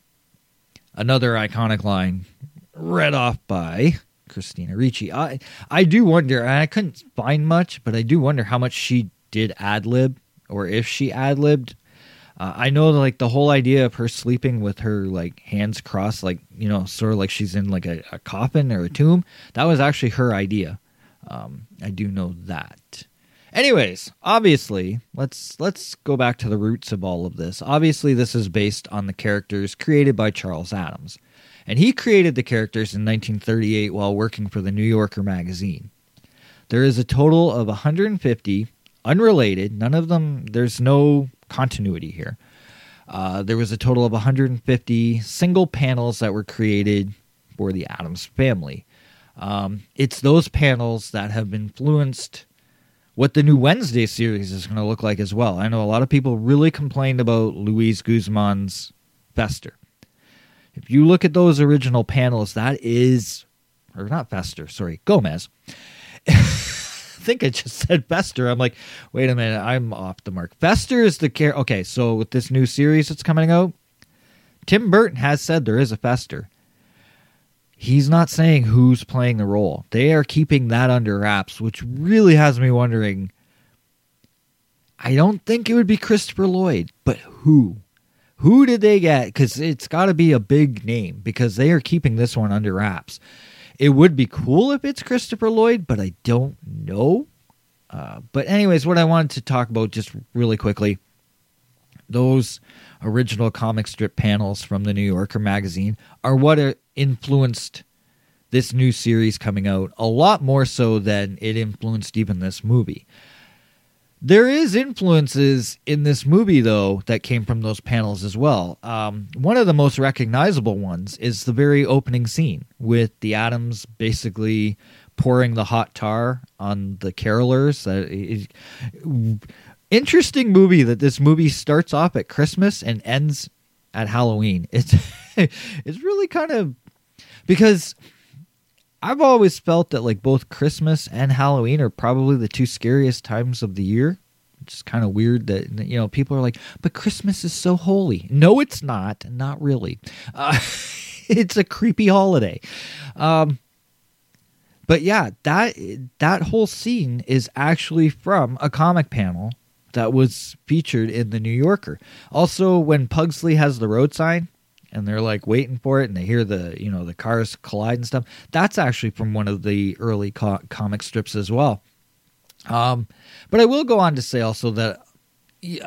Another iconic line read off by Christina Ricci. I, I do wonder, and I couldn't find much, but I do wonder how much she did ad lib or if she ad libbed uh, I know like the whole idea of her sleeping with her like hands crossed, like you know, sort of like she's in like a, a coffin or a tomb. That was actually her idea. Um, I do know that. Anyways, obviously, let's let's go back to the roots of all of this. Obviously, this is based on the characters created by Charles Addams. and he created the characters in 1938 while working for the New Yorker magazine. There is a total of 150 unrelated. None of them. There's no continuity here. Uh, there was a total of 150 single panels that were created for the Addams family. Um, it's those panels that have influenced what the new Wednesday series is going to look like as well. I know a lot of people really complained about Luis Guzman's Fester. If you look at those original panels, that is, or not Fester, sorry, Gomez. I think I just said Fester. I'm like, wait a minute, I'm off the mark. Fester is the care. Okay, so with this new series that's coming out, Tim Burton has said there is a Fester. He's not saying who's playing the role. They are keeping that under wraps, which really has me wondering. I don't think it would be Christopher Lloyd, but who? Who did they get? Because it's got to be a big name because they are keeping this one under wraps. It would be cool if it's Christopher Lloyd, but I don't know. Uh, but, anyways, what I wanted to talk about just really quickly those original comic strip panels from the New Yorker magazine are what influenced this new series coming out a lot more so than it influenced even this movie. There is influences in this movie though that came from those panels as well. Um, one of the most recognizable ones is the very opening scene with the Addams basically pouring the hot tar on the carolers. Interesting movie that this movie starts off at Christmas and ends at Halloween. It's it's really kind of because I've always felt that like both Christmas and Halloween are probably the two scariest times of the year. It's kind of weird that you know people are like, but Christmas is so holy. No, it's not. Not really. Uh, it's a creepy holiday. Um, but yeah, that that whole scene is actually from a comic panel that was featured in the New Yorker. Also, when Pugsley has the road sign, and they're like waiting for it and they hear the you know the cars collide and stuff that's actually from one of the early co- comic strips as well um, but i will go on to say also that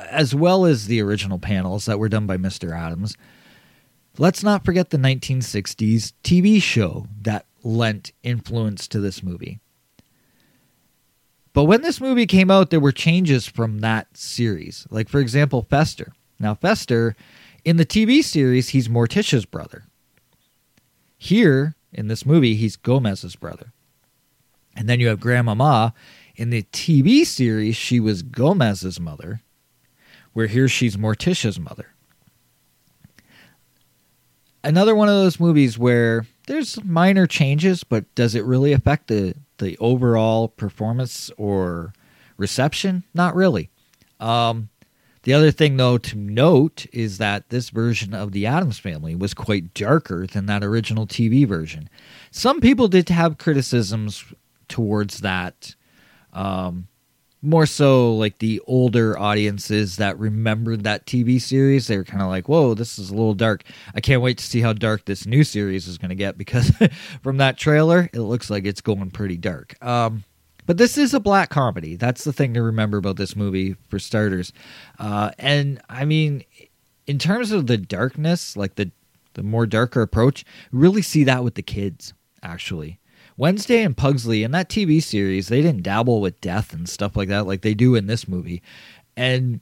as well as the original panels that were done by mr addams let's not forget the 1960s tv show that lent influence to this movie but when this movie came out there were changes from that series like for example fester now fester in the TV series, he's Morticia's brother. Here, in this movie, he's Gomez's brother. And then you have Grandmama. In the TV series, she was Gomez's mother, where here she's Morticia's mother. Another one of those movies where there's minor changes, but does it really affect the, the overall performance or reception? Not really. Um, the other thing, though, to note is that this version of the Addams family was quite darker than that original TV version. Some people did have criticisms towards that. Um, more so like the older audiences that remembered that TV series. They were kind of like, whoa, this is a little dark. I can't wait to see how dark this new series is going to get because from that trailer, it looks like it's going pretty dark. Um, but this is a black comedy. That's the thing to remember about this movie, for starters. Uh, and I mean, in terms of the darkness, like the the more darker approach, really see that with the kids. Actually, Wednesday and Pugsley in that TV series, they didn't dabble with death and stuff like that like they do in this movie. And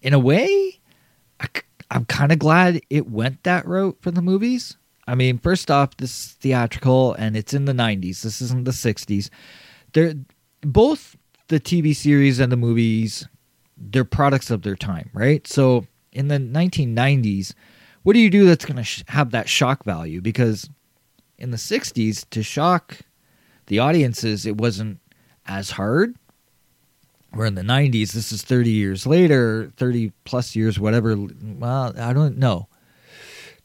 in a way, I, I'm kind of glad it went that route for the movies. I mean, first off, this is theatrical and it's in the 90s. This isn't the 60s they're both the TV series and the movies. They're products of their time, right? So in the 1990s, what do you do that's going to sh- have that shock value? Because in the 60s, to shock the audiences, it wasn't as hard. we're in the 90s, this is 30 years later, 30 plus years, whatever. Well, I don't know.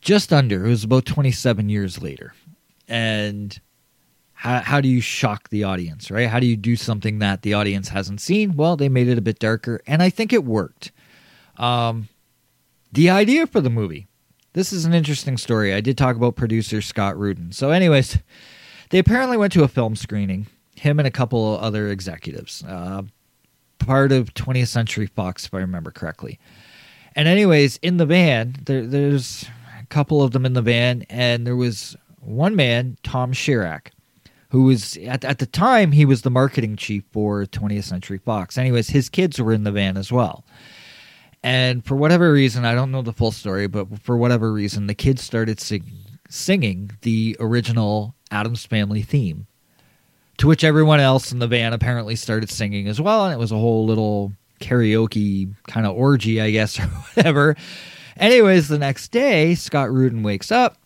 Just under. It was about 27 years later. And how, how do you shock the audience, right? How do you do something that the audience hasn't seen? Well, they made it a bit darker, and I think it worked. Um, the idea for the movie. This is an interesting story. I did talk about producer Scott Rudin. So, anyways, they apparently went to a film screening, him and a couple other executives, uh, part of 20th Century Fox, if I remember correctly. And, anyways, in the van, there, there's a couple of them in the van, and there was one man, Tom Sherak who was at, at the time he was the marketing chief for 20th Century Fox. Anyways, his kids were in the van as well. And for whatever reason, I don't know the full story, but for whatever reason, the kids started sing, singing the original Addams Family theme, to which everyone else in the van apparently started singing as well, and it was a whole little karaoke kind of orgy, I guess, or whatever. Anyways, the next day, Scott Rudin wakes up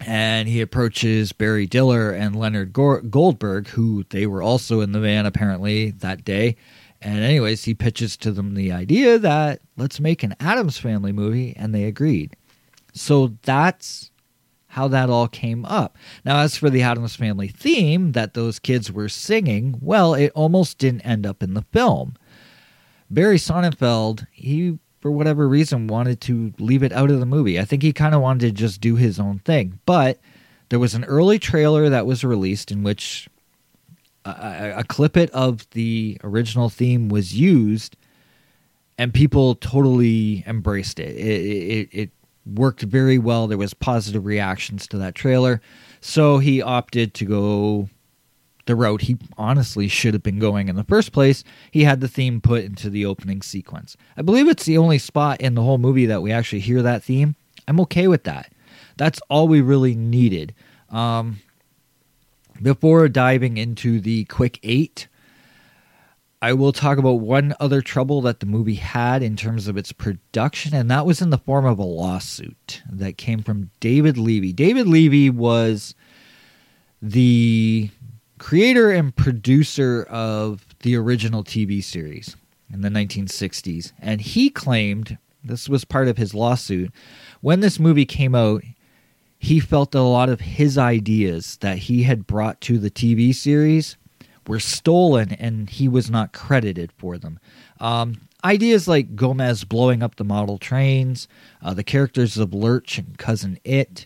and he approaches Barry Diller and Leonard Goldberg, who they were also in the van apparently that day. And, anyways, he pitches to them the idea that let's make an Addams Family movie, and they agreed. So that's how that all came up. Now, as for the Addams Family theme that those kids were singing, well, it almost didn't end up in the film. Barry Sonnenfeld, he for whatever reason wanted to leave it out of the movie. I think he kind of wanted to just do his own thing. But there was an early trailer that was released in which a, a clip it of the original theme was used, and people totally embraced it. It, it, it worked very well. There was positive reactions to that trailer, so he opted to go the route he honestly should have been going in the first place. He had the theme put into the opening sequence. I believe it's the only spot in the whole movie that we actually hear that theme. I'm okay with that. That's all we really needed. Um, before diving into the quick eight, I will talk about one other trouble that the movie had in terms of its production, and that was in the form of a lawsuit that came from David Levy. David Levy was the creator and producer of the original TV series in the 1960s. And he claimed this was part of his lawsuit. When this movie came out, he felt that a lot of his ideas that he had brought to the TV series were stolen and he was not credited for them. Um, ideas like Gomez blowing up the model trains, uh, the characters of Lurch and Cousin It,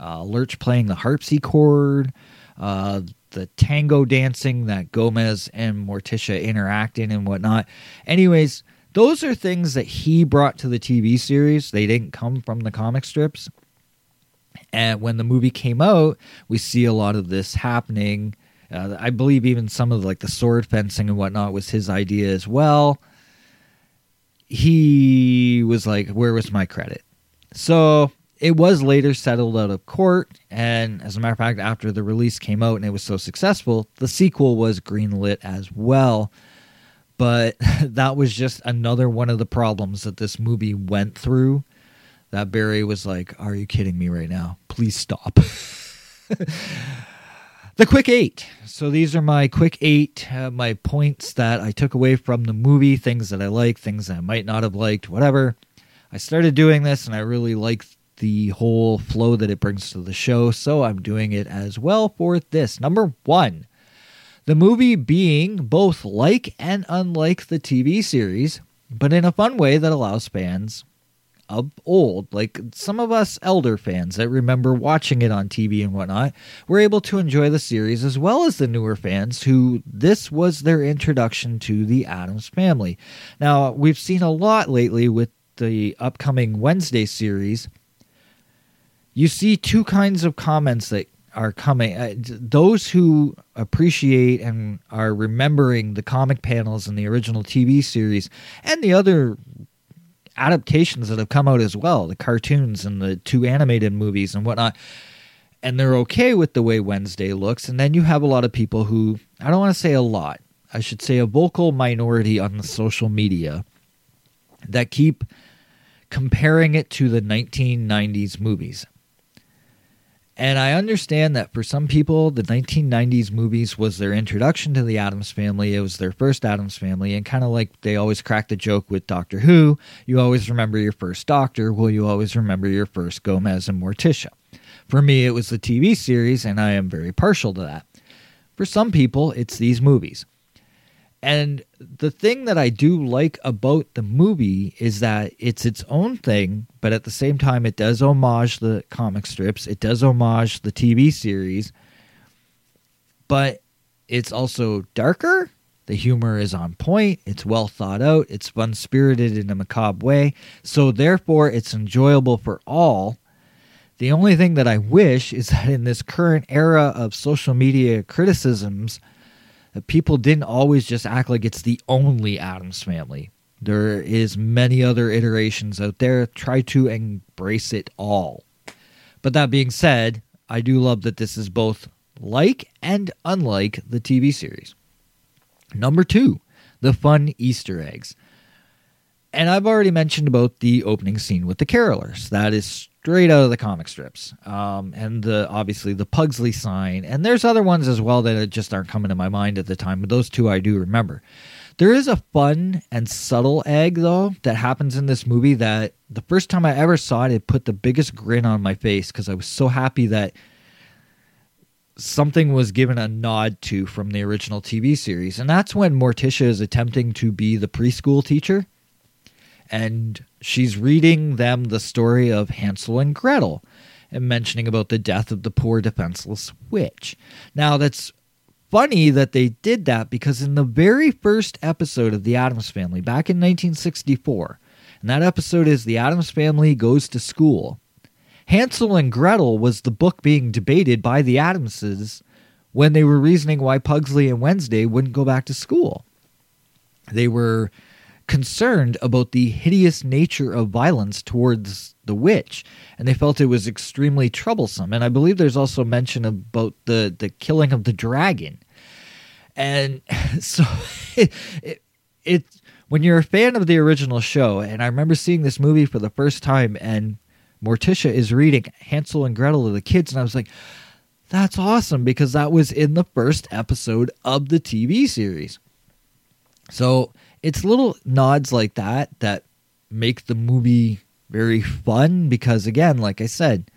uh, Lurch playing the harpsichord, uh, the tango dancing that Gomez and Morticia interact in and whatnot. Anyways, those are things that he brought to the TV series. They didn't come from the comic strips. And when the movie came out, we see a lot of this happening. Uh, I believe even some of like the sword fencing and whatnot was his idea as well. He was like, "Where was my credit?" So it was later settled out of court, and as a matter of fact, after the release came out and it was so successful, the sequel was greenlit as well. But that was just another one of the problems that this movie went through. That Barry was like, Are you kidding me right now? Please stop. the quick eight. So these are my quick eight, uh, my points that I took away from the movie, things that I like, things that I might not have liked, whatever. I started doing this and I really liked the whole flow that it brings to the show, so I'm doing it as well for this. Number one, the movie being both like and unlike the TV series, but in a fun way that allows fans of old, like some of us elder fans that remember watching it on TV and whatnot, were able to enjoy the series as well as the newer fans who this was their introduction to the Addams family. Now, we've seen a lot lately with the upcoming Wednesday series you see two kinds of comments that are coming. Uh, those who appreciate and are remembering the comic panels in the original TV series and the other adaptations that have come out as well, the cartoons and the two animated movies and whatnot. And they're okay with the way Wednesday looks. And then you have a lot of people who, I don't want to say a lot, I should say a vocal minority on the social media that keep comparing it to the 1990s movies. And I understand that for some people, the 1990s movies was their introduction to the Addams family. It was their first Addams family. And kind of like they always crack the joke with Doctor Who, you always remember your first Doctor. Well, you always remember your first Gomez and Morticia. For me, it was the TV series, and I am very partial to that. For some people, it's these movies. And the thing that I do like about the movie is that it's its own thing, but at the same time, it does homage the comic strips, it does homage the TV series, but it's also darker. The humor is on point, it's well thought out, it's fun spirited in a macabre way, so therefore, it's enjoyable for all. The only thing that I wish is that in this current era of social media criticisms, people didn't always just act like it's the only Addams family. There is many other iterations out there. Try to embrace it all. But that being said, I do love that this is both like and unlike the TV series. Number two, the fun Easter eggs. And I've already mentioned about the opening scene with the carolers. That is straight out of the comic strips. Um, and the obviously the Pugsley sign. And there's other ones as well that just aren't coming to my mind at the time, but those two I do remember. There is a fun and subtle egg, though, that happens in this movie that the first time I ever saw it, it put the biggest grin on my face because I was so happy that something was given a nod to from the original TV series. And that's when Morticia is attempting to be the preschool teacher. And she's reading them the story of Hansel and Gretel and mentioning about the death of the poor defenseless witch. Now, that's funny that they did that because in the very first episode of The Addams Family, back in 1964, and that episode is The Addams Family Goes to School, Hansel and Gretel was the book being debated by the Addamses when they were reasoning why Pugsley and Wednesday wouldn't go back to school. They were concerned about the hideous nature of violence towards the witch, and they felt it was extremely troublesome. And I believe there's also mention about the, the killing of the dragon. And so it, it, it when you're a fan of the original show, and I remember seeing this movie for the first time, and Morticia is reading Hansel and Gretel to the kids, and I was like, that's awesome because that was in the first episode of the TV series. So it's little nods like that that make the movie very fun because, again, like I said,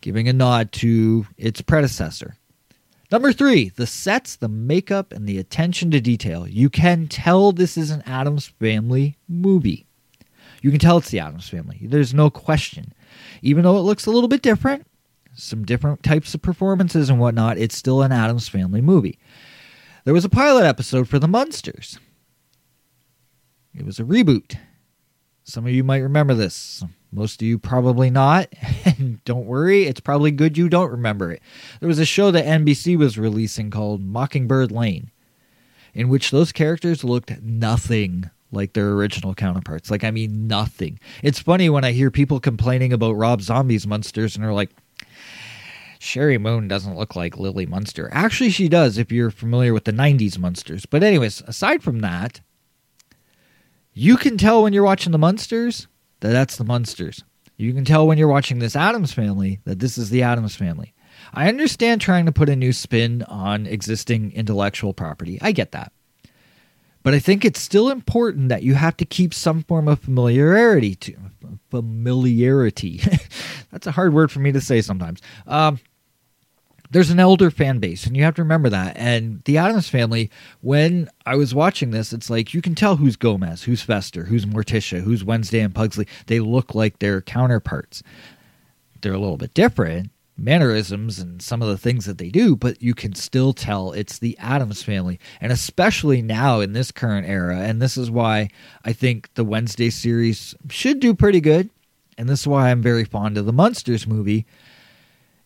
giving a nod to its predecessor. Number three, the sets, the makeup, and the attention to detail. You can tell this is an addams Family movie. You can tell it's the addams Family. There's no question. Even though it looks a little bit different, some different types of performances and whatnot, it's still an addams Family movie. There was a pilot episode for The Munsters. It was a reboot. Some of you might remember this. Most of you probably not. And don't worry, it's probably good you don't remember it. There was a show that NBC was releasing called Mockingbird Lane, in which those characters looked nothing like their original counterparts. Like, I mean, nothing. It's funny when I hear people complaining about Rob Zombie's Munsters and they're like, Sheri Moon doesn't look like Lily Munster. Actually, she does if you're familiar with the 90s monsters. But, anyways, aside from that, you can tell when you're watching the Munsters that that's the Munsters. You can tell when you're watching this Addams family that this is the Addams family. I understand trying to put a new spin on existing intellectual property. I get that. But I think it's still important that you have to keep some form of familiarity to familiarity. That's a hard word for me to say sometimes. Um, there's an elder fan base, and you have to remember that. And the addams family, when I was watching this, it's like you can tell who's Gomez, who's Fester, who's Morticia, who's Wednesday and Pugsley. They look like their counterparts. They're a little bit different, mannerisms and some of the things that they do, but you can still tell it's the addams family. And especially now in this current era, and this is why I think the Wednesday series should do pretty good. And this is why I'm very fond of the Munsters movie.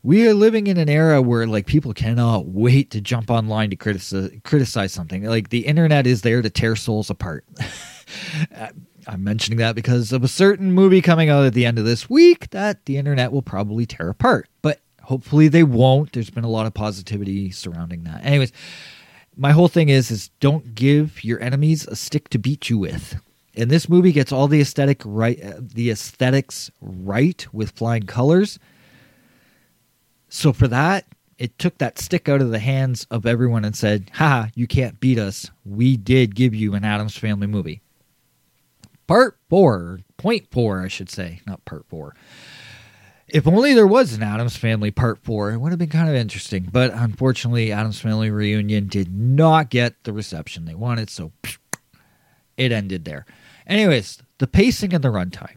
We are living in an era where like people cannot wait to jump online to criticize criticize something. Like the internet is there to tear souls apart. I'm mentioning that because of a certain movie coming out at the end of this week that the internet will probably tear apart. But hopefully they won't. There's been a lot of positivity surrounding that. Anyways, my whole thing is is don't give your enemies a stick to beat you with. And this movie gets all the aesthetic right uh, the aesthetics right with flying colors. So for that, it took that stick out of the hands of everyone and said, "Ha, you can't beat us. We did give you an Addams Family movie." Part four, point four, I should say, not part four. If only there was an Addams Family Part 4, it would have been kind of interesting. But unfortunately, Addams Family Reunion did not get the reception they wanted, so it ended there. Anyways, the pacing and the runtime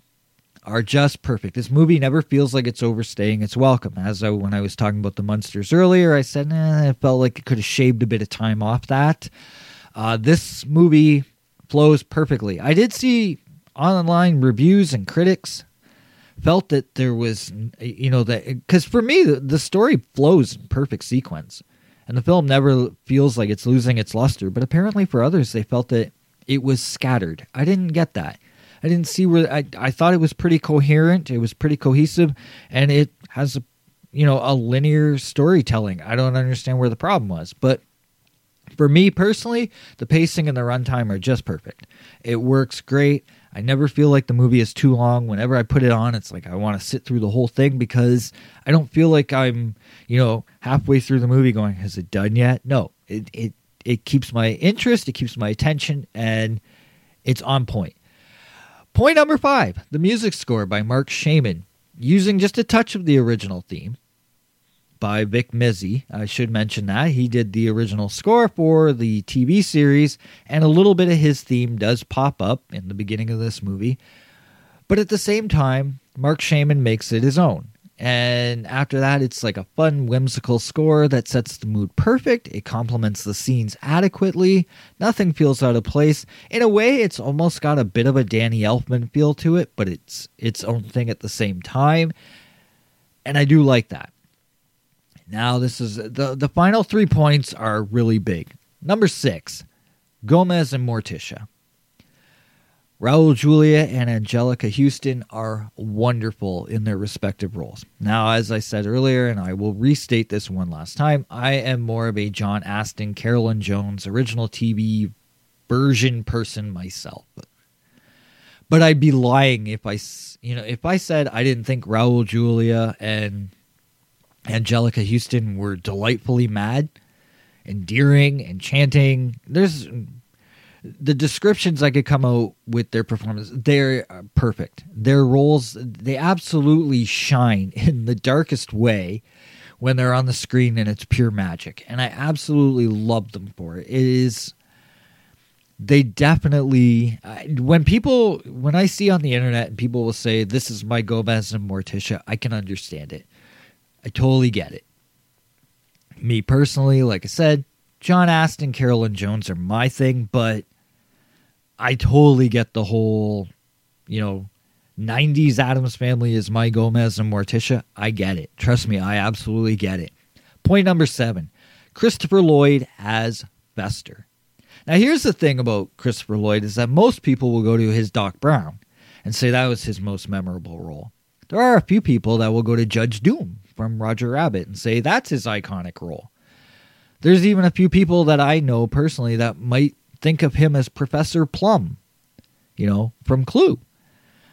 are just perfect. This movie never feels like it's overstaying its welcome. As I, when I was talking about the Munsters earlier, I said eh, it felt like it could have shaved a bit of time off that. Uh, this movie flows perfectly. I did see online reviews and critics felt that there was, you know, that because for me, the, the story flows in perfect sequence. And the film never feels like it's losing its luster, but apparently for others, they felt that it was scattered. I didn't get that. I didn't see where I, I thought it was pretty coherent. It was pretty cohesive, and it has a you know a linear storytelling. I don't understand where the problem was, but for me personally, the pacing and the runtime are just perfect. It works great. I never feel like the movie is too long. Whenever I put it on, it's like I want to sit through the whole thing because I don't feel like I'm, you know, halfway through the movie going, "Has it done yet?" No, it it it keeps my interest, it keeps my attention, and it's on point. Point number five: the music score by Marc Shaiman, using just a touch of the original theme by Vic Mizzy. I should mention that. He did the original score for the TV series, and a little bit of his theme does pop up in the beginning of this movie. But at the same time, Marc Shaiman makes it his own. And after that, it's like a fun, whimsical score that sets the mood perfect. It complements the scenes adequately. Nothing feels out of place. In a way, it's almost got a bit of a Danny Elfman feel to it, but it's its own thing at the same time. And I do like that. Now, this is the the final three points are really big. Number six, Gomez and Morticia. Raul Julia and Anjelica Huston are wonderful in their respective roles. Now, as I said earlier, and I will restate this one last time, I am more of a John Astin, Carolyn Jones original TV version person myself. But I'd be lying if I, you know, if I said I didn't think Raul Julia and Anjelica Huston were delightfully mad, endearing, enchanting. There's the descriptions I could come out with their performance. They're uh, perfect. Their roles, they absolutely shine in the darkest way when they're on the screen and it's pure magic. And I absolutely love them for it. It is they definitely when people when I see on the internet and people will say this is my Gomez and Morticia, I can understand it. I totally get it. Me personally, like I said, John Astin, Carolyn Jones are my thing, but I totally get the whole, you know, 90s Addams family is my Gomez and Morticia. I get it. Trust me, I absolutely get it. Point number seven Christopher Lloyd as Fester. Now, here's the thing about Christopher Lloyd is that most people will go to his Doc Brown and say that was his most memorable role. There are a few people that will go to Judge Doom from Roger Rabbit and say that's his iconic role. There's even a few people that I know personally that might think of him as Professor Plum, you know, from Clue.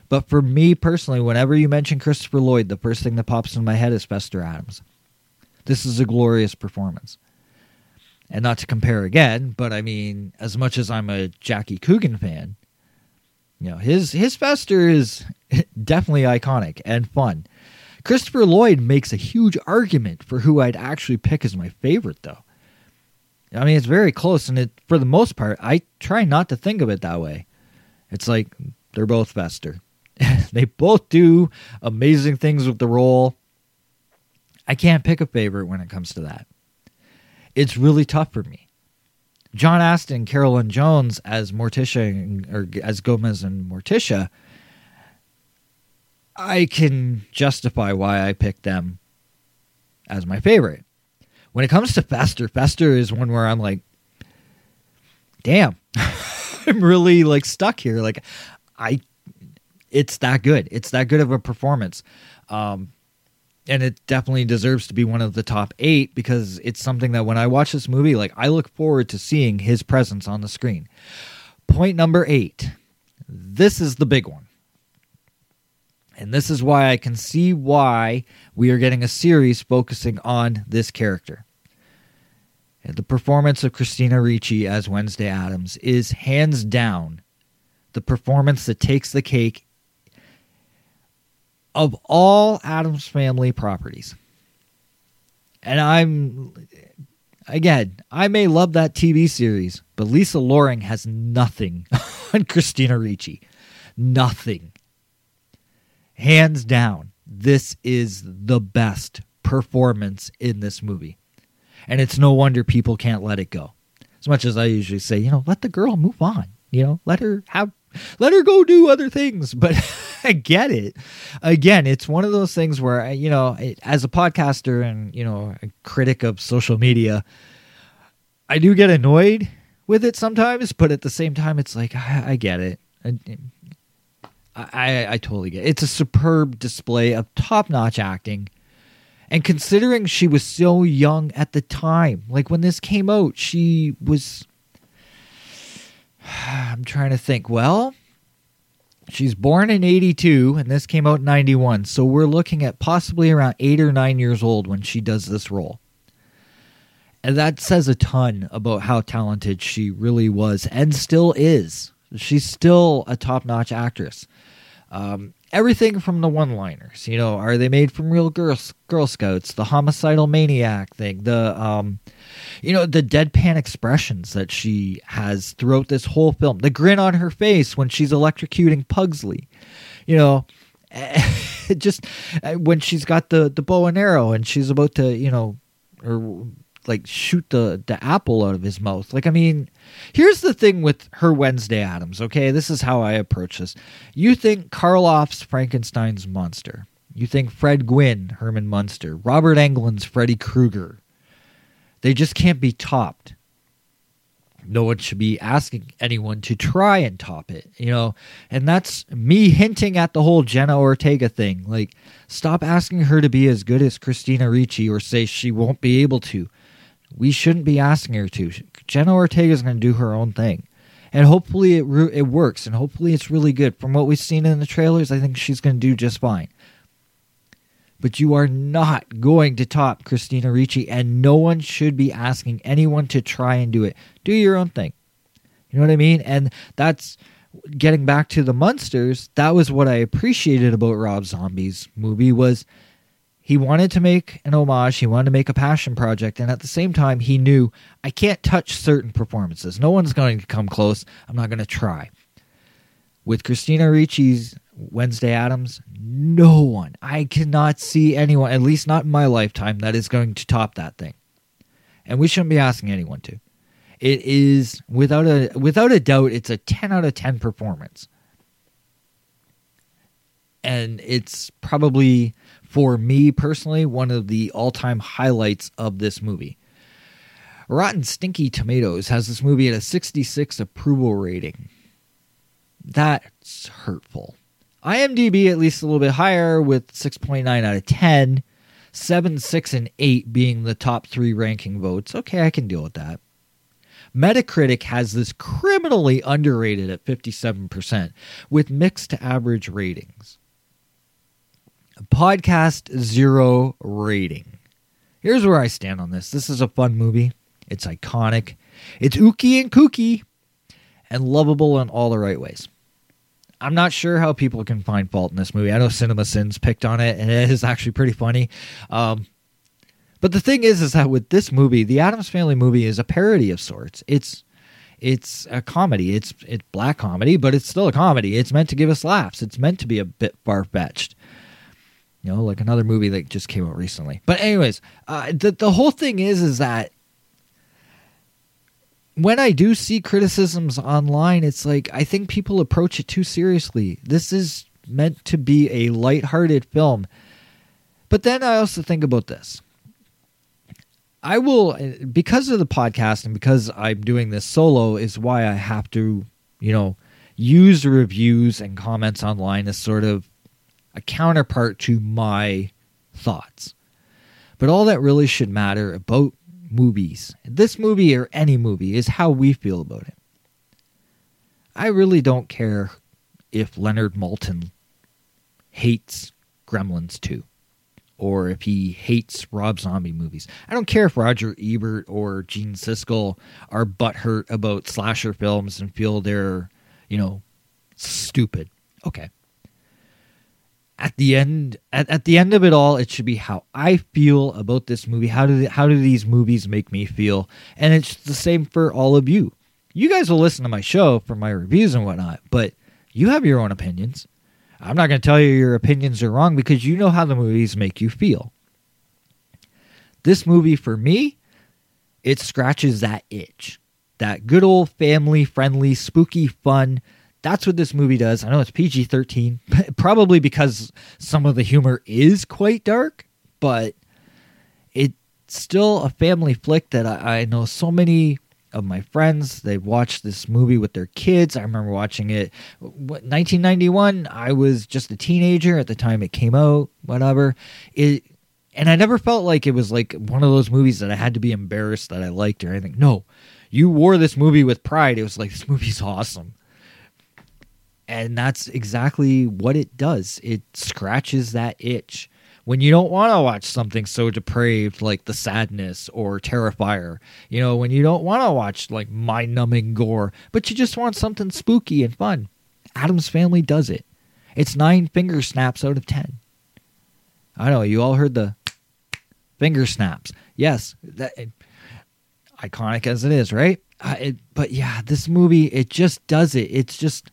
But for me personally, whenever you mention Christopher Lloyd, the first thing that pops in my head is Fester Addams. This is a glorious performance. And not to compare again, but I mean, as much as I'm a Jackie Coogan fan, you know, his his Fester is definitely iconic and fun. Christopher Lloyd makes a huge argument for who I'd actually pick as my favorite, though. I mean, it's very close, and it for the most part, I try not to think of it that way. It's like they're both Fester. they both do amazing things with the role. I can't pick a favorite when it comes to that. It's really tough for me. John Astin, Carolyn Jones as Morticia or as Gomez and Morticia, I can justify why I picked them as my favorite. When it comes to Fester, Fester is one where I'm like, damn, I'm really like stuck here. Like, I, it's that good. It's that good of a performance. Um, and it definitely deserves to be one of the top eight because it's something that when I watch this movie, like I look forward to seeing his presence on the screen. Point number eight. This is the big one. And this is why I can see why we are getting a series focusing on this character. The performance of Christina Ricci as Wednesday Addams is hands down the performance that takes the cake of all Addams family properties. And I'm again, I may love that TV series, but Lisa Loring has nothing on Christina Ricci. Nothing. Hands down, this is the best performance in this movie. And it's no wonder people can't let it go. As much as I usually say, you know, let the girl move on. You know, let her have let her go do other things. But I get it. Again, it's one of those things where you know, as a podcaster and you know, a critic of social media, I do get annoyed with it sometimes. But at the same time, it's like I, get it. I, I, I totally get it. It's a superb display of top notch acting And considering she was so young at the time, like when this came out, she was. I'm trying to think. Well, she's born in 82, and this came out in 91. So we're looking at possibly around eight or nine years old when she does this role. And that says a ton about how talented she really was and still is. She's still a top notch actress. Um, everything from the one liners, you know, are they made from real Girl, Girl Scouts? The homicidal maniac thing, the, um, you know, the deadpan expressions that she has throughout this whole film, the grin on her face when she's electrocuting Pugsley, you know, just uh, when she's got the, the bow and arrow and she's about to, you know, or like shoot the the apple out of his mouth. Like I mean, here's the thing with her Wednesday Addams, okay? This is how I approach this. You think Karloff's Frankenstein's monster. You think Fred Gwynne, Herman Munster, Robert Englund's Freddy Krueger. They just can't be topped. No one should be asking anyone to try and top it, you know? And that's me hinting at the whole Jenna Ortega thing. Like, stop asking her to be as good as Christina Ricci or say she won't be able to we shouldn't be asking her to. Jenna Ortega is going to do her own thing, and hopefully it re- it works, and hopefully it's really good. From what we've seen in the trailers, I think she's going to do just fine. But you are not going to top Christina Ricci, and no one should be asking anyone to try and do it. Do your own thing. You know what I mean? And that's getting back to the Munsters. That was what I appreciated about Rob Zombie's movie was he wanted to make an homage, he wanted to make a passion project, and at the same time, he knew I can't touch certain performances. No one's going to come close. I'm not going to try. With Christina Ricci's Wednesday Addams, no one, I cannot see anyone, at least not in my lifetime, that is going to top that thing. And we shouldn't be asking anyone to. It is without a without a doubt, it's a 10 out of 10 performance. And it's probably for me personally, one of the all time highlights of this movie. Rotten Stinky Tomatoes has this movie at a 66 approval rating. That's hurtful. IMDb at least a little bit higher with 6.9 out of 10. 7, 6, and 8 being the top three ranking votes. Okay, I can deal with that. Metacritic has this criminally underrated at 57% with mixed to average ratings. Podcast Zero rating. Here's where I stand on this. This is a fun movie. It's iconic. It's ooky and kooky and lovable in all the right ways. I'm not sure how people can find fault in this movie. I know Cinema Sins picked on it, and it is actually pretty funny. Um, but the thing is, is that with this movie, the Addams Family movie is a parody of sorts. It's it's a comedy. It's it's black comedy, but it's still a comedy. It's meant to give us laughs. It's meant to be a bit far fetched. Know, like another movie that just came out recently. But anyways, uh, the the whole thing is is that when I do see criticisms online, it's like I think people approach it too seriously. This is meant to be a light-hearted film. But then I also think about this. I will because of the podcast and because I'm doing this solo is why I have to, you know, use reviews and comments online as sort of a counterpart to my thoughts. But all that really should matter about movies, this movie or any movie, is how we feel about it. I really don't care if Leonard Maltin hates Gremlins 2 or if he hates Rob Zombie movies. I don't care if Roger Ebert or Gene Siskel are butthurt about slasher films and feel they're, you know, stupid. Okay at the end at, at the end of it all it should be how i feel about this movie. How do how do these movies make me feel? And it's the same for all of you. You guys will listen to my show for my reviews and whatnot but you have your own opinions. I'm not going to tell you your opinions are wrong because you know how the movies make you feel. This movie for me it scratches that itch. That good old family friendly spooky fun that's what this movie does. I know it's PG 13, probably because some of the humor is quite dark, but it's still a family flick that I, I know so many of my friends they've watched this movie with their kids i remember watching it 1991 i was just a teenager at the time it came out whatever it And I never felt like it was like one of those movies that I had to be embarrassed that I liked or anything. No, you wore this movie with pride. It was like, this movie's awesome. And that's exactly what it does. It scratches that itch. When you don't want to watch something so depraved like The Sadness or Terrifier, you know, when you don't want to watch like mind numbing gore, but you just want something spooky and fun, Addams Family does it. It's nine finger snaps out of ten. I know, you all heard the finger snaps. Yes, that iconic as it is, right? Uh, it, but yeah, this movie it just does it. It's just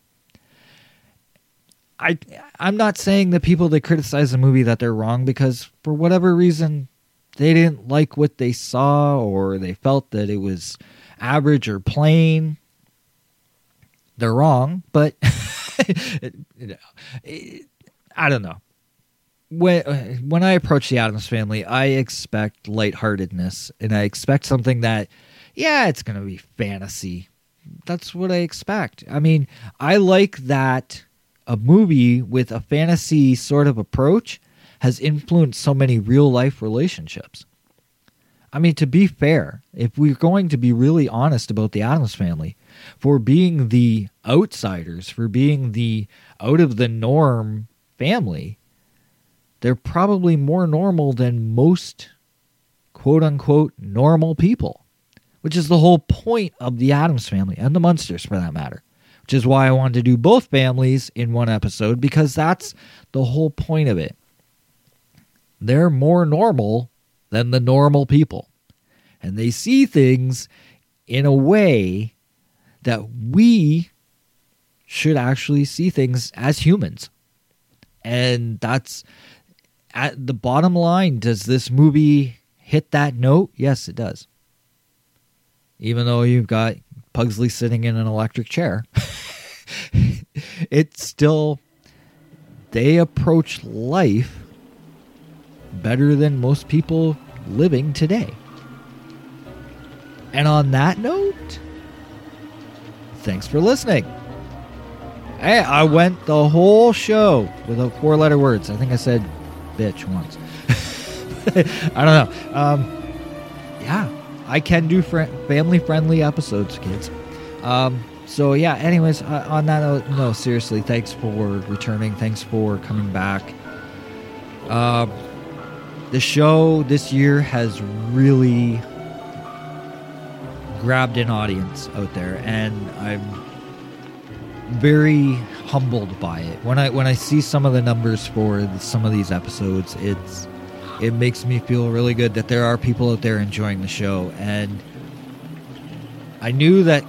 I I'm not saying that people that criticize the movie that they're wrong because for whatever reason they didn't like what they saw or they felt that it was average or plain. They're wrong, but I don't know. When when I approach the Addams family, I expect lightheartedness and I expect something that yeah, it's going to be fantasy. That's what I expect. I mean, I like that a movie with a fantasy sort of approach has influenced so many real life relationships. I mean, to be fair, if we're going to be really honest about the Addams family, for being the outsiders, for being the out of the norm family, they're probably more normal than most quote unquote normal people, which is the whole point of the Addams family and the Munsters for that matter which is why I wanted to do both families in one episode because that's the whole point of it. They're more normal than the normal people, and they see things in a way that we should actually see things as humans. And that's at the bottom line. Does this movie hit that note? Yes, it does. Even though you've got Pugsley sitting in an electric chair. it's still they approach life better than most people living today. And on that note, thanks for listening. Hey, I went the whole show without four letter words. I think I said bitch once. I don't know. Um, yeah, I can do fr- family friendly episodes, kids. Um, so yeah. Anyways, uh, on that note, no, seriously, thanks for returning. Thanks for coming back. Uh, the show this year has really grabbed an audience out there, and I'm very humbled by it. When I when I see some of the numbers for some of these episodes, it's it makes me feel really good that there are people out there enjoying the show and I knew that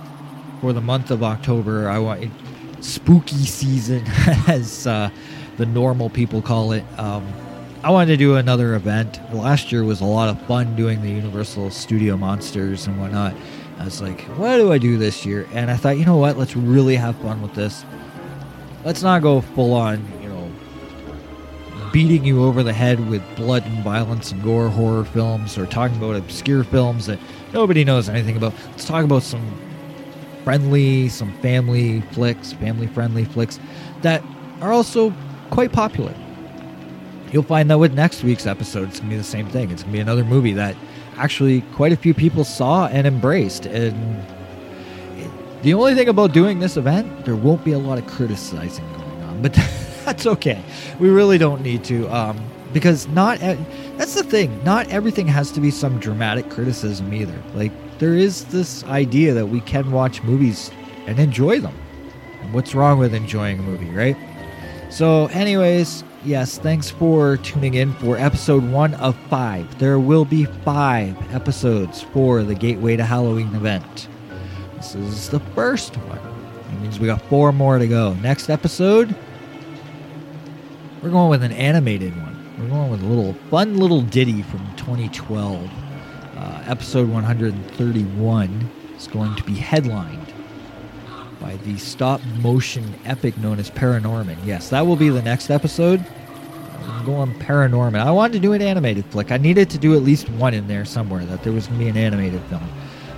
for the month of October, I want spooky season, as uh, the normal people call it. Um, I wanted to do another event. Last year was a lot of fun doing the Universal Studio Monsters and whatnot. I was like, what do I do this year? And I thought, you know what? Let's really have fun with this. Let's not go full on, beating you over the head with blood and violence and gore horror films or talking about obscure films that nobody knows anything about. Let's talk about some friendly, some family flicks, family friendly flicks that are also quite popular. You'll find that with next week's episode, it's going to be the same thing. It's going to be another movie that actually quite a few people saw and embraced. And the only thing about doing this event, there won't be a lot of criticizing going on, but that's okay. We really don't need to. Um, because not that's the thing not everything has to be some dramatic criticism either like there is this idea that we can watch movies and enjoy them. And what's wrong with enjoying a movie, right? So, anyways, yes, thanks for tuning in for episode one of five. There will be five episodes for the Gateway to Halloween event. This is the first one. That means we got four more to go. Next episode, we're going with an animated one. We're going with a little fun little ditty from 2012 uh, episode 131 is going to be headlined by the stop motion epic known as Paranorman. Yes, that will be the next episode. I'm going Paranorman. I wanted to do an animated flick. I needed to do at least one in there somewhere that there was going to be an animated film.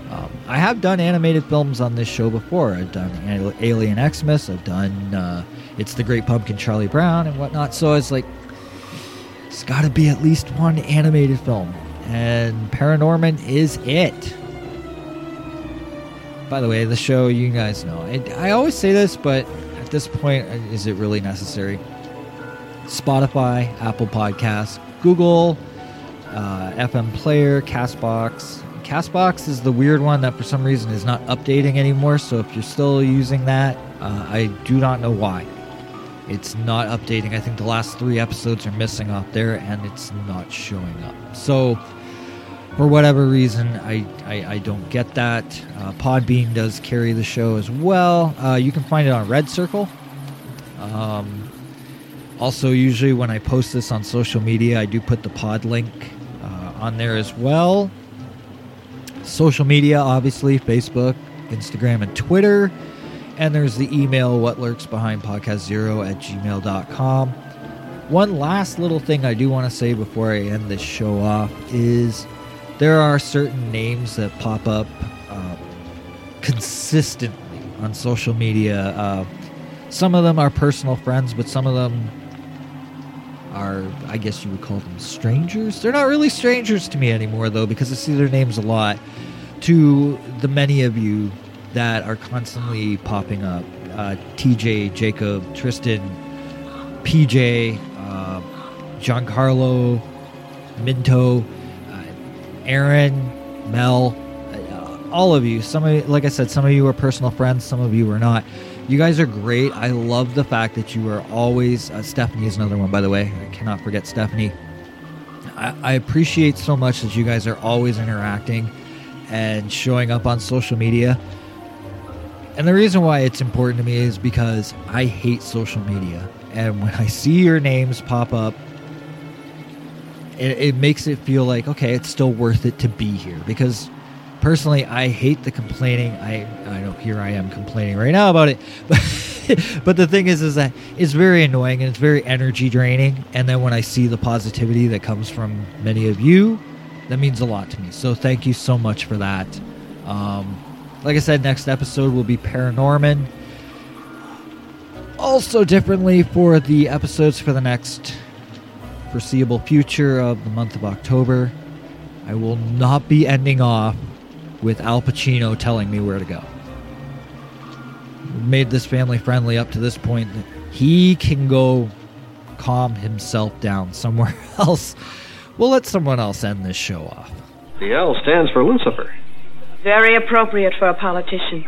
Um, I have done animated films on this show before. I've done Alien Xmas. I've done uh, It's the Great Pumpkin Charlie Brown and whatnot. So it's like there's got to be at least one animated film, and Paranorman is it. By the way, the show, you guys know. I, I always say this, but at this point, is it really necessary? Spotify, Apple Podcasts, Google, uh, FM Player, Castbox. Castbox is the weird one that for some reason is not updating anymore. So if you're still using that, uh, I do not know why. It's not updating. I think the last three episodes are missing off there and it's not showing up. So for whatever reason, I, I, I don't get that. Uh, Podbean does carry the show as well. Uh, you can find it on Red Circle. Um, also, usually when I post this on social media, I do put the pod link uh, on there as well. Social media, obviously, Facebook, Instagram, and Twitter. And there's the email, what lurks behind podcast zero at gmail.com. One last little thing I do want to say before I end this show off is there are certain names that pop up uh, consistently on social media. Uh, some of them are personal friends, but some of them are, I guess you would call them strangers. They're not really strangers to me anymore, though, because I see their names a lot. To the many of you that are constantly popping up uh, TJ, Jacob, Tristan, PJ, uh, Giancarlo, Minto, uh, Aaron, Mel, uh, all of you. Some of like I said, some of you are personal friends, some of you are not. You guys are great. I love the fact that you are always. Uh, Stephanie is another one, by the way. I cannot forget Stephanie. I, I appreciate so much that you guys are always interacting and showing up on social media. And the reason why it's important to me is because I hate social media. And when I see your names pop up, it, it makes it feel like, okay, it's still worth it to be here. Because personally, I hate the complaining. I, I know here I am complaining right now about it. But, but the thing is, is that it's very annoying and it's very energy draining. And then when I see the positivity that comes from many of you, that means a lot to me. So thank you so much for that. Um, like I said, next episode will be Paranorman. Also, differently for the episodes for the next foreseeable future of the month of October, I will not be ending off with Al Pacino telling me where to go. We've made this family friendly up to this point he can go calm himself down somewhere else. We'll let someone else end this show off. The L stands for Lucifer. Very appropriate for a politician.